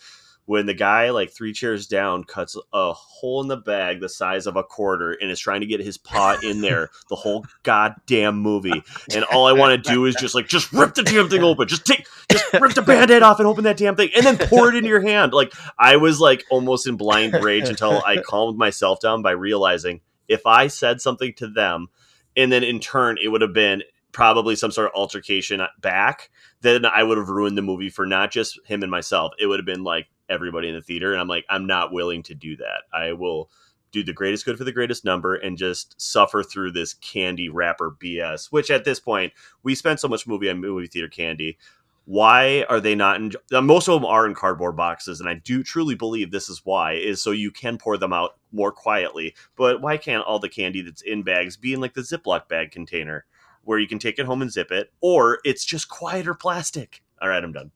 D: when the guy like three chairs down cuts a hole in the bag the size of a quarter and is trying to get his paw in there the whole goddamn movie. And all i want to do is just like just rip the damn thing open. Just take just rip the band-aid off and open that damn thing and then pour it into your hand. Like i was like almost in blind rage until i calmed myself down by realizing if i said something to them and then in turn it would have been probably some sort of altercation back then i would have ruined the movie for not just him and myself. It would have been like everybody in the theater and i'm like i'm not willing to do that. I will do the greatest good for the greatest number and just suffer through this candy wrapper bs which at this point we spent so much movie on movie theater candy. Why are they not in uh, most of them are in cardboard boxes and i do truly believe this is why is so you can pour them out more quietly. But why can't all the candy that's in bags be in like the ziploc bag container where you can take it home and zip it or it's just quieter plastic? All right i'm done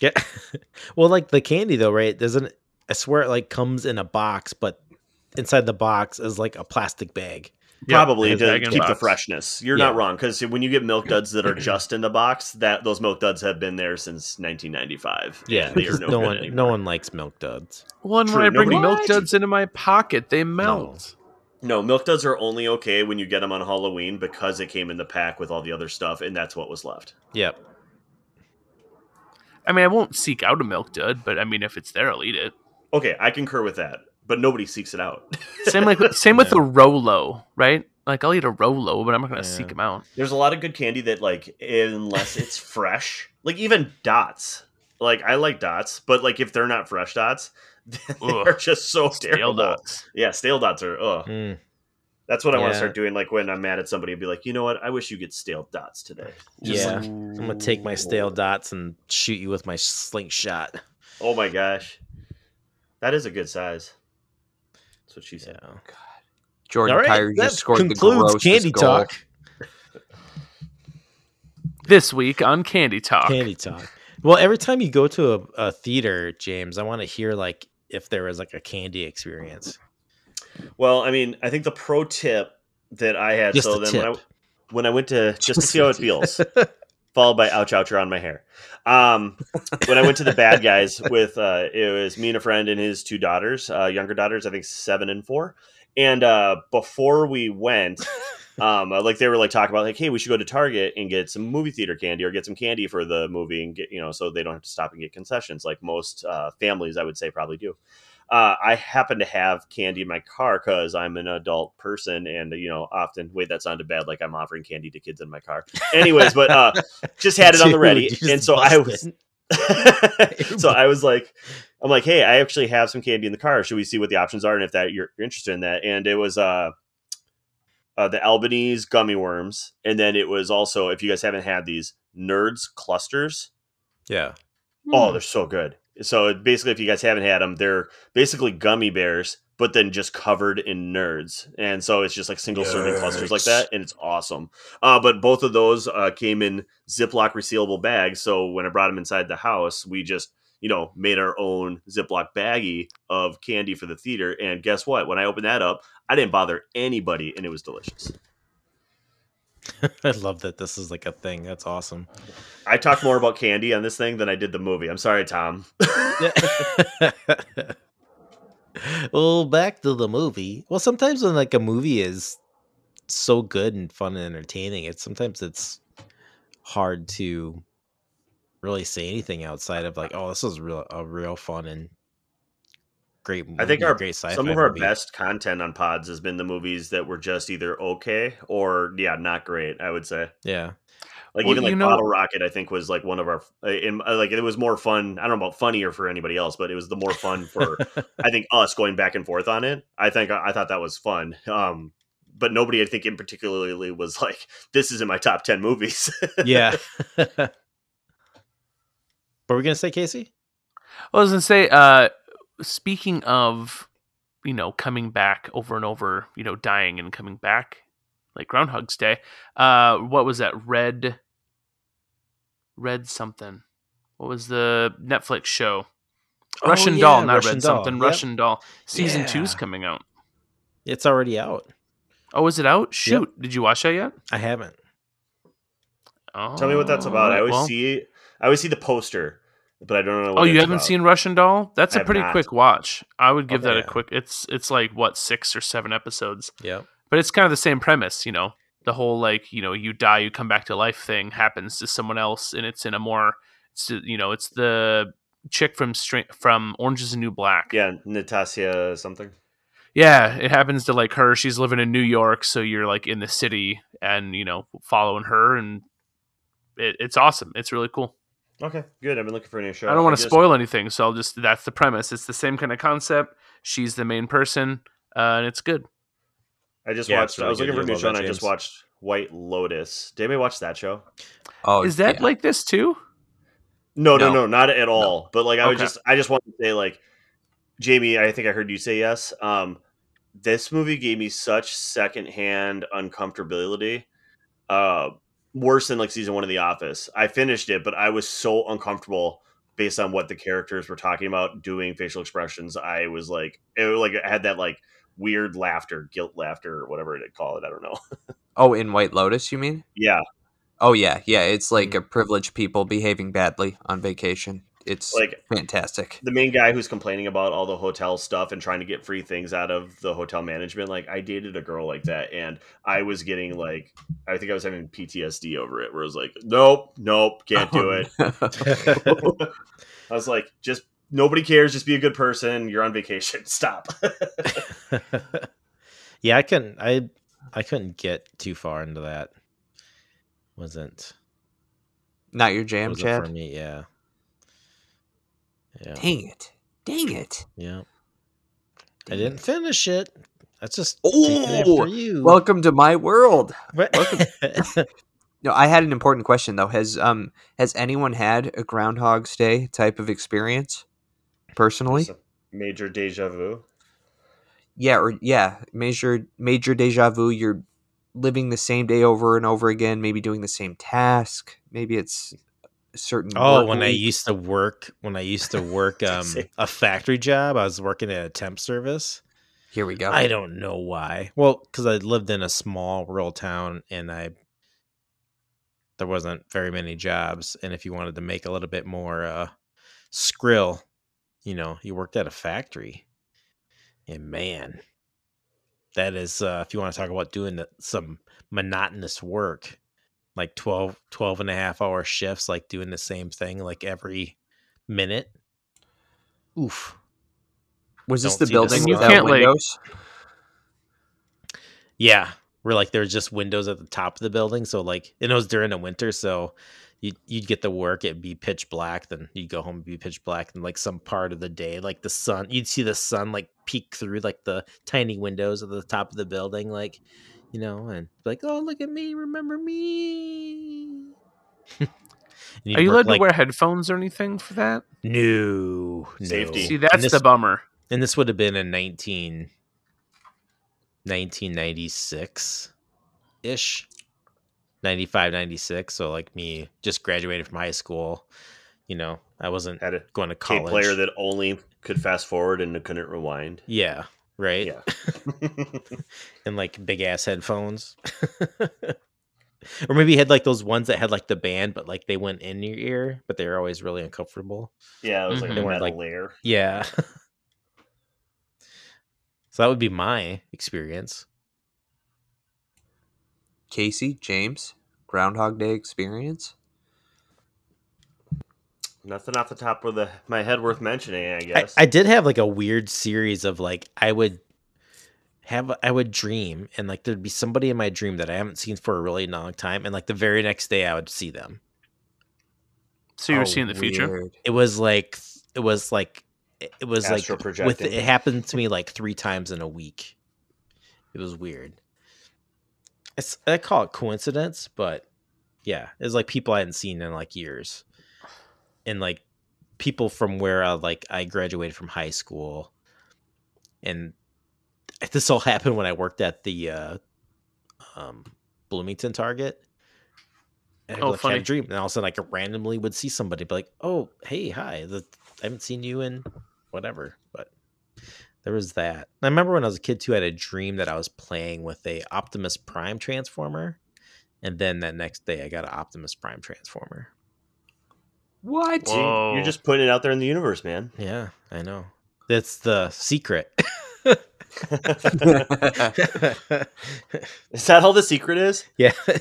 B: yeah [LAUGHS] well like the candy though right doesn't i swear it like comes in a box but inside the box is like a plastic bag.
D: Probably to
A: bag and
D: keep the freshness. You're
B: Yeah.
D: not wrong because when you get milk [CLEARS THROAT] duds that are just in the box, that those milk duds have been there since 1995.
B: Yeah,
D: they are no,
B: no, one
D: anymore.
B: no one likes milk duds.
A: One
D: True,
A: when I bring
D: nobody-
A: milk
D: What?
A: duds into my pocket, they melt.
D: No, milk duds are only okay when you get them on Halloween because it came in the pack with all the other stuff, and that's what was left.
B: Yep.
A: I mean, I won't seek out a milk dud, but I mean, if it's there, I'll eat it.
D: Okay, I concur with that, but nobody seeks it out. [LAUGHS]
A: Same like same with
B: Yeah.
A: a Rolo, right? Like I'll eat a Rolo, but I'm not gonna
B: Yeah.
A: seek them out.
D: There's a lot of good candy that, like, unless it's [LAUGHS] fresh, like even dots. Like I like dots, but like if they're not fresh dots, [LAUGHS] they're just so
A: Stale
D: terrible.
A: dots.
D: Yeah, stale dots are. Ugh.
B: Mm.
D: That's what I want to start doing. Like when I'm mad at somebody, and be like, you know what? I wish you get stale dots today. Just
B: Yeah.
D: like,
B: I'm gonna take my stale dots and shoot you with my slingshot.
D: oh my gosh, that is a good size. That's what she said.
B: Yeah. God.
C: Jordan
B: All right,
C: Tyre
B: that
C: just scored the
B: concludes
C: grossest
B: candy
C: goal.
B: talk.
A: This week on Candy Talk.
B: Candy talk. Well, every time you go to a, a theater, James, I want to hear like if there was like a candy experience.
D: Well, I mean, I think the pro tip that I had.
B: Just
D: so then when I when I went to just, to see how it feels, [LAUGHS] followed by ouch ouch on my hair. Um, when I went to the bad guys with uh, it was me and a friend and his two daughters, uh, younger daughters, I think seven and four. And uh, before we went, um, uh, like they were like talking about like, hey, we should go to Target and get some movie theater candy or get some candy for the movie and get you know so they don't have to stop and get concessions like most uh, families I would say probably do. Uh, I happen to have candy in my car because I'm an adult person, and you know, often wait that sounded bad, like I'm offering candy to kids in my car. Anyways, but uh, [LAUGHS] just had it on the ready, and so I was, [LAUGHS] so I was like, I'm like, hey, I actually have some candy in the car. Should we see what the options are, and if that you're, you're interested in that? And it was uh, uh, the Albanese gummy worms, and then it was also, if you guys haven't had these Nerds clusters,
B: Yeah.
D: Oh, they're so good. So basically, if you guys haven't had them, they're basically gummy bears, but then just covered in nerds. And so it's just like single serving clusters like that, and it's awesome. Uh, but both of those uh, came in Ziploc resealable bags. So when I brought them inside the house, we just you know made our own Ziploc baggie of candy for the theater. And guess what? When I opened that up, I didn't bother anybody, and it was delicious. [LAUGHS]
B: I love that this is like a thing. That's awesome.
D: I talked more about candy on this thing than I did the movie. I'm sorry, Tom. [LAUGHS]
B: well, back to the movie. Well, sometimes when like a movie is so good and fun and entertaining, it's sometimes it's hard to really say anything outside of like, oh, this is real a real fun and great. Movie,
D: I think our
B: great sci-fi
D: some of our
B: movie.
D: best content on pods has been the movies that were just either okay or yeah, not great. I would say
B: Yeah,
D: like
A: Well,
D: even like
A: you know-
D: Bottle Rocket. I think was like one of our uh, in uh, like it was more fun. I don't know about funnier for anybody else, but it was the more fun for [LAUGHS] I think us going back and forth on it. I think I thought that was fun. Um, but nobody I think in particularly was like this is in my top ten movies.
B: yeah. [LAUGHS] [LAUGHS] what were we gonna say, Casey?
A: I was gonna say, uh, speaking of, you know, coming back over and over, you know, dying and coming back, like Groundhog's Day. Uh, what was that? Red. Red something. What was the Netflix show?
B: Oh,
A: Russian
B: yeah,
A: Doll, not
B: Russian
A: Red
B: Doll,
A: something.
B: yep.
A: Russian Doll. Season
B: Yeah.
A: two's coming out.
B: It's already out.
A: Oh, is it out? Shoot, did you watch that yet?
B: I haven't.
A: Oh,
D: Tell me what that's about. I always
A: well-
D: see I always see the poster, but I don't know. What
A: Oh, you haven't
D: about.
A: seen Russian Doll? That's
D: I
A: a pretty
D: not.
A: quick watch. I would give that a
B: Okay.
A: quick. It's it's like what six or seven episodes.
B: Yeah.
A: but it's kind of the same premise, you know. The whole like you know you die, you come back to life thing happens to someone else, and it's in a more, it's you know, it's the chick from Str- from Orange Is the New Black.
D: Yeah, Natasha something.
A: yeah, it happens to like her. She's living in New York, so you're like in the city, and you know following her, and it, it's awesome. It's really cool.
D: Okay, good. I've been looking for a new show.
A: I don't want to
D: just-
A: spoil anything, so I'll just that's the premise. It's the same kind of concept. She's the main person, uh, and it's good.
D: I just
B: Yeah,
D: watched.
B: really
D: I was looking for a new
B: love
D: show, and I just watched White Lotus. Did anybody watch that show?
C: Oh,
A: Is that
C: yeah.
A: like this too?
D: No, no,
C: No.
D: no, not at all. But like, I was just, I just wanted to say, like, Jamie, I think I heard you say yes. Um, this movie gave me such secondhand uncomfortability. Uh, worse than like season one of The Office. I finished it, but I was so uncomfortable based on what the characters were talking about, doing facial expressions. I was like, it was like I had that like weird laughter, guilt laughter, or whatever they call it. I don't know. [LAUGHS]
C: Oh, in White Lotus, you mean?
D: yeah,
C: Oh yeah, yeah. It's like mm-hmm. a privileged people behaving badly on vacation. It's
D: like
C: fantastic.
D: the main guy who's complaining about all the hotel stuff and trying to get free things out of the hotel management. Like I dated a girl like that, and I was getting like, I think I was having PTSD over it. Where it was like, nope, nope, can't do it. [LAUGHS] I was like, just nobody cares. Just be a good person. You're on vacation. [LAUGHS] Stop. [LAUGHS]
B: yeah, I couldn't. I I couldn't get too far into that. Wasn't
C: Not your jam,
B: wasn't for
C: Chad.
B: me. Yeah. Yeah.
C: Dang it! Dang it!
B: Yeah. I didn't
C: it.
B: finish it. That's just
C: Oh,
B: taking you.
C: Welcome to my world. [LAUGHS] No, I had an important question though. Has um has anyone had a Groundhog's Day type of experience personally?
D: Some Major deja vu.
C: Yeah, or yeah, major major deja vu. You're living the same day over and over again. Maybe doing the same task. Maybe it's a certain.
B: Oh, when I used to work, when I used to work [LAUGHS] um, a factory job, I was working at a temp service.
C: Here we go.
B: I don't know why. Well, because I lived in a small rural town, and I there wasn't very many jobs, and if you wanted to make a little bit more uh, skrill, you know, you worked at a factory, and man, that is uh, if you want to talk about doing the, some monotonous work like 12 12 and a half hour shifts like doing the same thing like every minute oof
C: Was this the building
B: sun.
A: You
C: without
A: can't, like-
C: windows?
B: yeah where like there's just windows at the top of the building so like and it was during the winter so you'd, you'd get to work it'd be pitch black then you'd go home and be pitch black and like some part of the day like the sun you'd see the sun like peek through like the tiny windows at the top of the building like you know and be like oh look at me remember me [LAUGHS] you'd
A: Are you
B: work,
A: allowed to wear headphones or anything for that?
B: no,
D: Safety.
B: no.
A: See, that's
B: this,
A: the bummer.
B: and this would have been in 19, 1996 ish, 95, 96. So, like me just graduated from high school, you know, I wasn't
D: Had a
B: going to college.
D: player that only could fast forward and couldn't rewind.
B: yeah, right.
D: Yeah. [LAUGHS] [LAUGHS]
B: and like big ass headphones. [LAUGHS] or maybe you had like those ones that had like the band, but like they went in your ear, but they were always really uncomfortable.
D: yeah, it was like
A: Mhm.
D: a
B: They weren't,
D: metal
B: like-
D: layer.
B: Yeah. so that would be my experience.
C: Casey, James, Groundhog Day experience.
D: Nothing off the top of the my head worth mentioning, I
B: I,
D: guess.
B: I did have like a weird series of like I would have I would dream and like there'd be somebody in my dream that I haven't seen for a really long time and like the very next day I would see them.
A: So you were
C: Oh,
A: seeing the future.
C: weird.
B: It was like it was like it was
D: Astral
B: like with it happened to me like three times in a week. It was weird. It's I call it coincidence, but yeah, it's like people I hadn't seen in like years, and like people from where I like I graduated from high school, and this all [LAUGHS] happened when I worked at the uh, um, Bloomington Target. And I
A: Oh,
B: like, had
A: funny.
B: a dream, and all of a sudden, like, I randomly would see somebody, be like, "Oh, hey, hi! The, I haven't seen you in whatever." But there was that. I remember when I was a kid too. I had a dream that I was playing with a Optimus Prime transformer, and then that next day, I got an Optimus Prime transformer.
C: What?
D: See,
A: Whoa.
D: you're just putting it out there in the universe, man.
B: Yeah, I know. That's the secret. [LAUGHS]
D: Is that all the secret is?
B: yeah. [LAUGHS]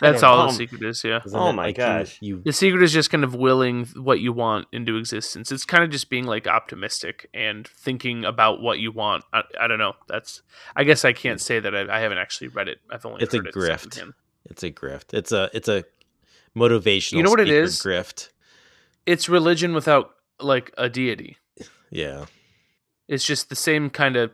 A: That's all
D: know.
A: the um, secret is. Yeah.
B: Isn't
D: Oh
B: it
D: my
B: like
D: gosh.
B: You,
A: The secret is just kind of willing what you want into existence. It's kind of just being like optimistic and thinking about what you want. I, I don't know. That's. I guess I can't say that I, I haven't actually read it. I've only
B: It's a
A: heard it
B: grift. it's a grift. It's a it's a motivational.
A: You know what it is?
B: Grift.
A: It's religion without like a deity.
B: Yeah.
A: It's just the same kind of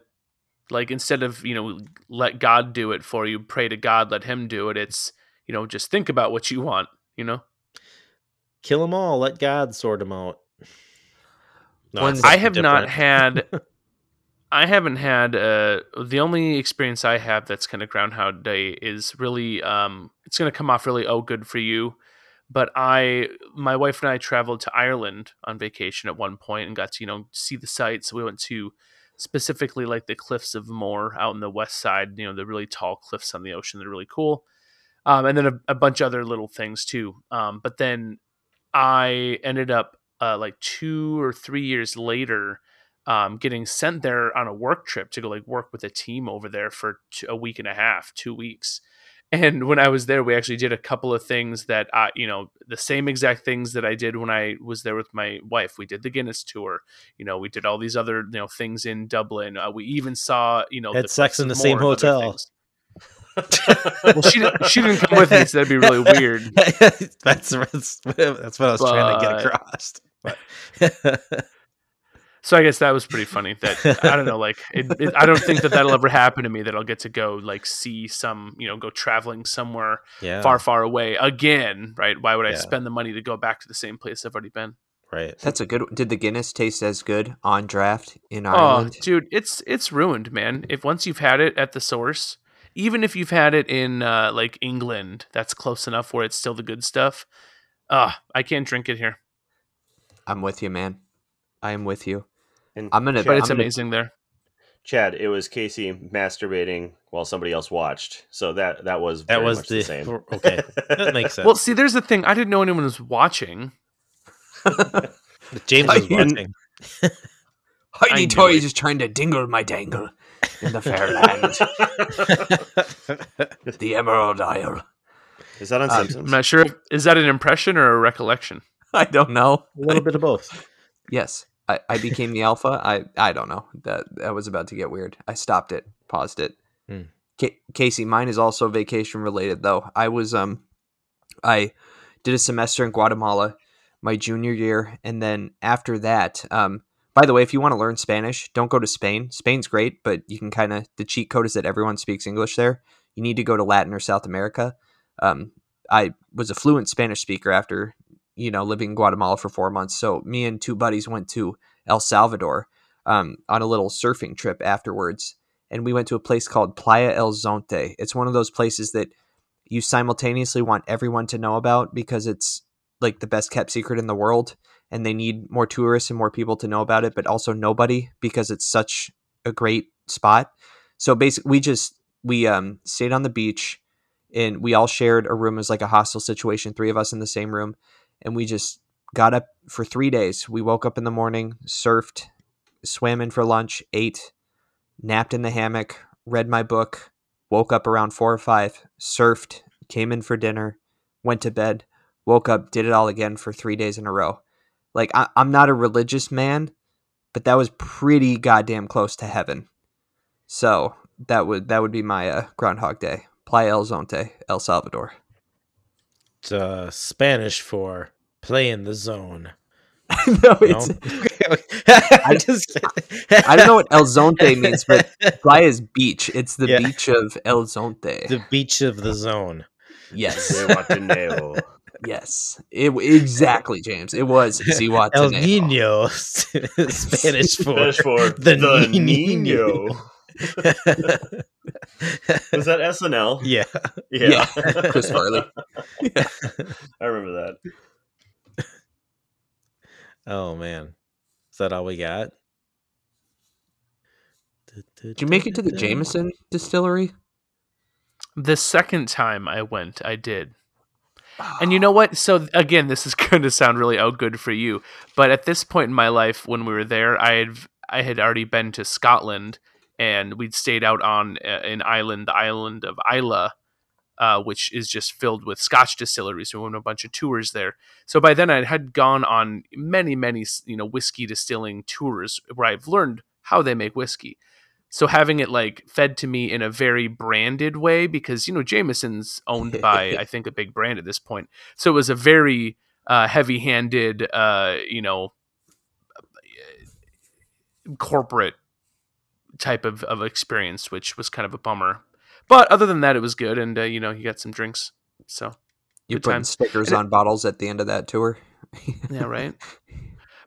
A: like instead of you know let God do it for you, pray to God, let Him do it. It's you know just think about what you want. You know.
B: Kill them all. Let God sort them out. No,
C: When-
A: I
B: something
A: have not had [LAUGHS] I haven't had uh the only experience I have that's kind of Groundhog Day is really um it's gonna come off really oh good for you. But I my wife and I traveled to Ireland on vacation at one point and got to, you know, see the sights. We went to specifically like the cliffs of Moher out in the west side. You know, the really tall cliffs on the ocean. They're really cool. Um, and then a, a bunch of other little things too. Um, but then I ended up uh, like two or three years later um, getting sent there on a work trip to go like work with a team over there for a week and a half, two weeks. And when I was there, we actually did a couple of things that I, you know, the same exact things that I did when I was there with my wife. We did the Guinness tour. You know, we did all these other, you know, things in Dublin. Uh, we even saw, you know,
B: Had
A: the
B: sex in the same
A: Moher and other
B: hotel.
A: well, she didn't, she didn't come with me, so that'd be really [LAUGHS] weird.
B: that's, that's that's what I was trying to get across. But [LAUGHS]
A: So I guess that was pretty funny. That I don't know, like it, it, I don't think that that'll ever happen to me. That I'll get to go like see some, you know, go traveling somewhere
B: yeah,
A: far, far away again. Right? Why would I
B: Yeah.
A: spend the money to go back to the same place I've already been?
B: right.
C: That's a good. one. Did the Guinness taste as good on draft in Ireland?
A: Oh, dude, it's it's ruined, man. If once you've had it at the source, even if you've had it in uh, like England, that's close enough where it's still the good stuff. Ah, I can't drink it here,
C: I'm with you, man. I am with you.
D: And
C: I'm gonna-
A: but it's
C: I'm gonna-
A: amazing there.
D: Chad, it was Casey masturbating while somebody else watched. So that that was
B: That
D: very
B: was
D: much
B: the,
D: same.
B: okay. That makes [LAUGHS] sense.
A: Well, see, there's the thing. I didn't know anyone was watching. [LAUGHS]
B: James was [LAUGHS]
C: I-
B: watching.
A: I
C: Heidi Toy
A: it.
C: just trying to dingle my dangle in the fair land, the Emerald Isle.
D: Is that on
C: Um,
A: I'm not sure. If, is that an impression or a recollection?
C: I don't know.
B: a little bit of both.
C: Yes, I, I became the alpha. I I don't know. That that was about to get weird. I stopped it, paused it.
B: Hmm.
C: Ca Casey, mine is also vacation related though. I was um, I did a semester in Guatemala my junior year, and then after that, um, by the way, if you want to learn Spanish, don't go to Spain. Spain's great, but you can kind of the cheat code is that everyone speaks English there. You need to go to Latin or South America. Um, I was a fluent Spanish speaker after you know living in Guatemala for four months. So me and two buddies went to El Salvador um, on a little surfing trip afterwards, and we went to a place called Playa El Zonte. It's one of those places that you simultaneously want everyone to know about because it's like the best kept secret in the world and they need more tourists and more people to know about it but also nobody because it's such a great spot so basically we just we um stayed on the beach and we all shared a room as like a hostel situation three of us in the same room and we just got up for three days. We woke up in the morning surfed swam in for lunch ate napped in the hammock read my book woke up around four or five surfed came in for dinner went to bed woke up did it all again for three days in a row. Like I, i'm not a religious man but that was pretty goddamn close to heaven. So that would that would be my uh, groundhog day. Playa el zonte el salvador
B: uh, Spanish for play in the zone. [LAUGHS]
C: no
B: No?
C: it's [LAUGHS] [LAUGHS]
B: I just
C: i don't know what el zonte means but playa is beach it's the
B: Yeah.
C: beach of el zonte
B: the beach of the zone.
C: yes
D: Zihuatanejo.
C: yes it, exactly james it was
B: El
C: Zihuatanejo.
B: Nino, Spanish for
D: Spanish for
B: the,
D: the
B: Nino.
D: Nino. [LAUGHS] Was that SNL?
B: yeah.
C: Yeah, [LAUGHS] Chris Farley. [LAUGHS]
D: I remember that.
B: Oh man, is that all we got?
C: Did you make it to the Jameson distillery?
A: The second time I went, I did. Ah. And you know what? So again, this is going to sound really oh good for you, but at this point in my life, when we were there, I had I had already been to Scotland, and we'd stayed out on uh, an island, the island of Islay, uh, which is just filled with Scotch distilleries. We went on a bunch of tours there. So by then, I had gone on many, many you know whiskey distilling tours where I've learned how they make whiskey. So having it like fed to me in a very branded way, because you know Jameson's owned [LAUGHS] by I think a big brand at this point, so it was a very uh, heavy-handed, uh, you know, corporate type of, of experience, which was kind of a bummer. But other than that, it was good, and uh, you know, you got some drinks. So
C: You
A: put
C: stickers
A: And it-
C: on bottles at the end of that tour?
A: yeah, right. [LAUGHS]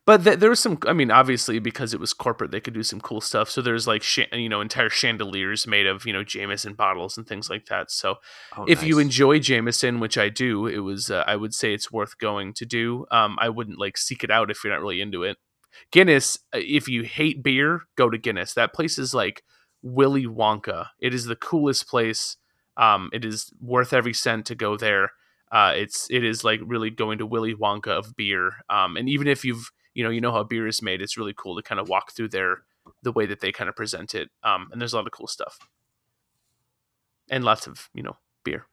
A: But th- there was some. I mean, obviously, because it was corporate, they could do some cool stuff. So there's like, sh- you know, entire chandeliers made of you know Jameson bottles and things like that. So
C: Oh,
A: if you enjoy Jameson, which I do, it was. Uh, I would say it's worth going to do. Um, I wouldn't like seek it out if you're not really into it. Guinness, uh, if you hate beer, go to Guinness. That place is like Willy Wonka. It is the coolest place. Um, it is worth every cent to go there. Uh, it's it is like really going to Willy Wonka of beer. Um, and even if you've you know you know how beer is made, it's really cool to kind of walk through there the way that they kind of present it. Um, and there's a lot of cool stuff and lots of you know beer.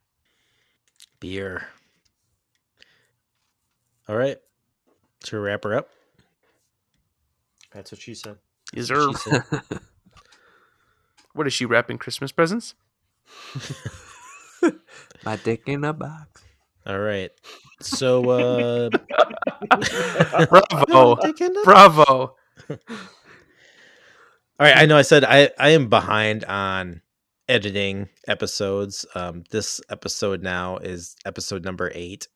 B: Beer. All right. To wrap her up.
D: That's what she said.
A: Is
B: She
A: there
B: said. [LAUGHS]
A: what is she wrapping Christmas presents? [LAUGHS]
C: My dick in a box.
B: All right. So uh [LAUGHS]
A: Bravo,
B: Dick in the-
A: bravo.
B: All right, I know I said I I am behind on editing episodes. Um this episode now is episode number 8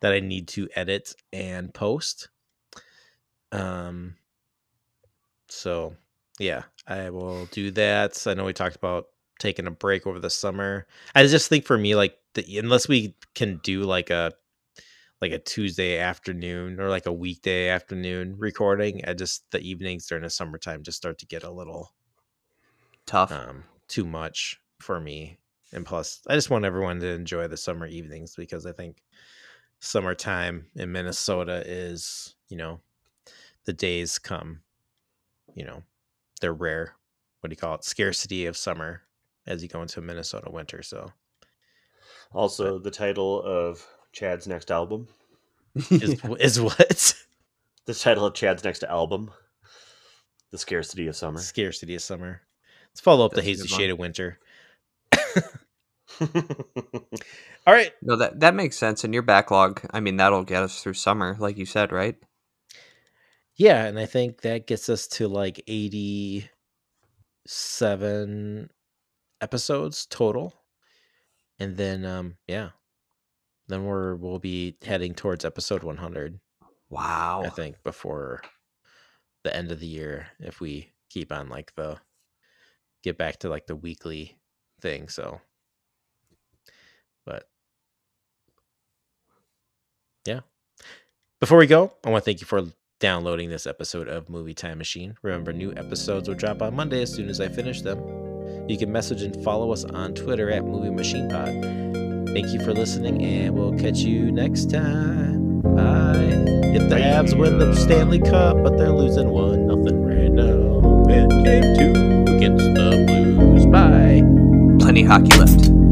B: that I need to edit and post. Um so yeah, I will do that. I know we talked about taking a break over the summer. I just think for me like the, unless we can do like a like a Tuesday afternoon or like a weekday afternoon recording. I just the evenings during the summertime just start to get a little
C: Tough.
B: um too much for me. And plus, I just want everyone to enjoy the summer evenings because I think summertime in Minnesota is, you know, the days come, you know, they're rare. What do you call it? Scarcity of summer as you go into a Minnesota winter. So
D: Also, the title of Chad's next album.
B: is [LAUGHS] is what?
D: The title of Chad's next album. The Scarcity of Summer.
B: Scarcity of summer. Let's follow up
C: That's
B: the hazy
C: good
B: shade of winter. [LAUGHS] All right.
C: no, that that makes sense. And your backlog, I mean, that'll get us through summer, like you said, right?
B: Yeah, and I think that gets us to like 87 episodes total. And then um yeah. Then we're we'll be heading towards episode 100,
C: Wow.
B: I think, before the end of the year if we keep on like the get back to like the weekly thing, so but yeah. Before we go, I want to thank you for downloading this episode of Movie Time Machine. Remember, new episodes will drop on Monday as soon as I finish them. You can message and follow us on Twitter at Movie Machine Pod. Thank you for listening, and we'll catch you next time. Bye. If the Avs win the Stanley Cup, but they're losing one nothing right now. In game two against the Blues. Bye.
C: Plenty hockey left.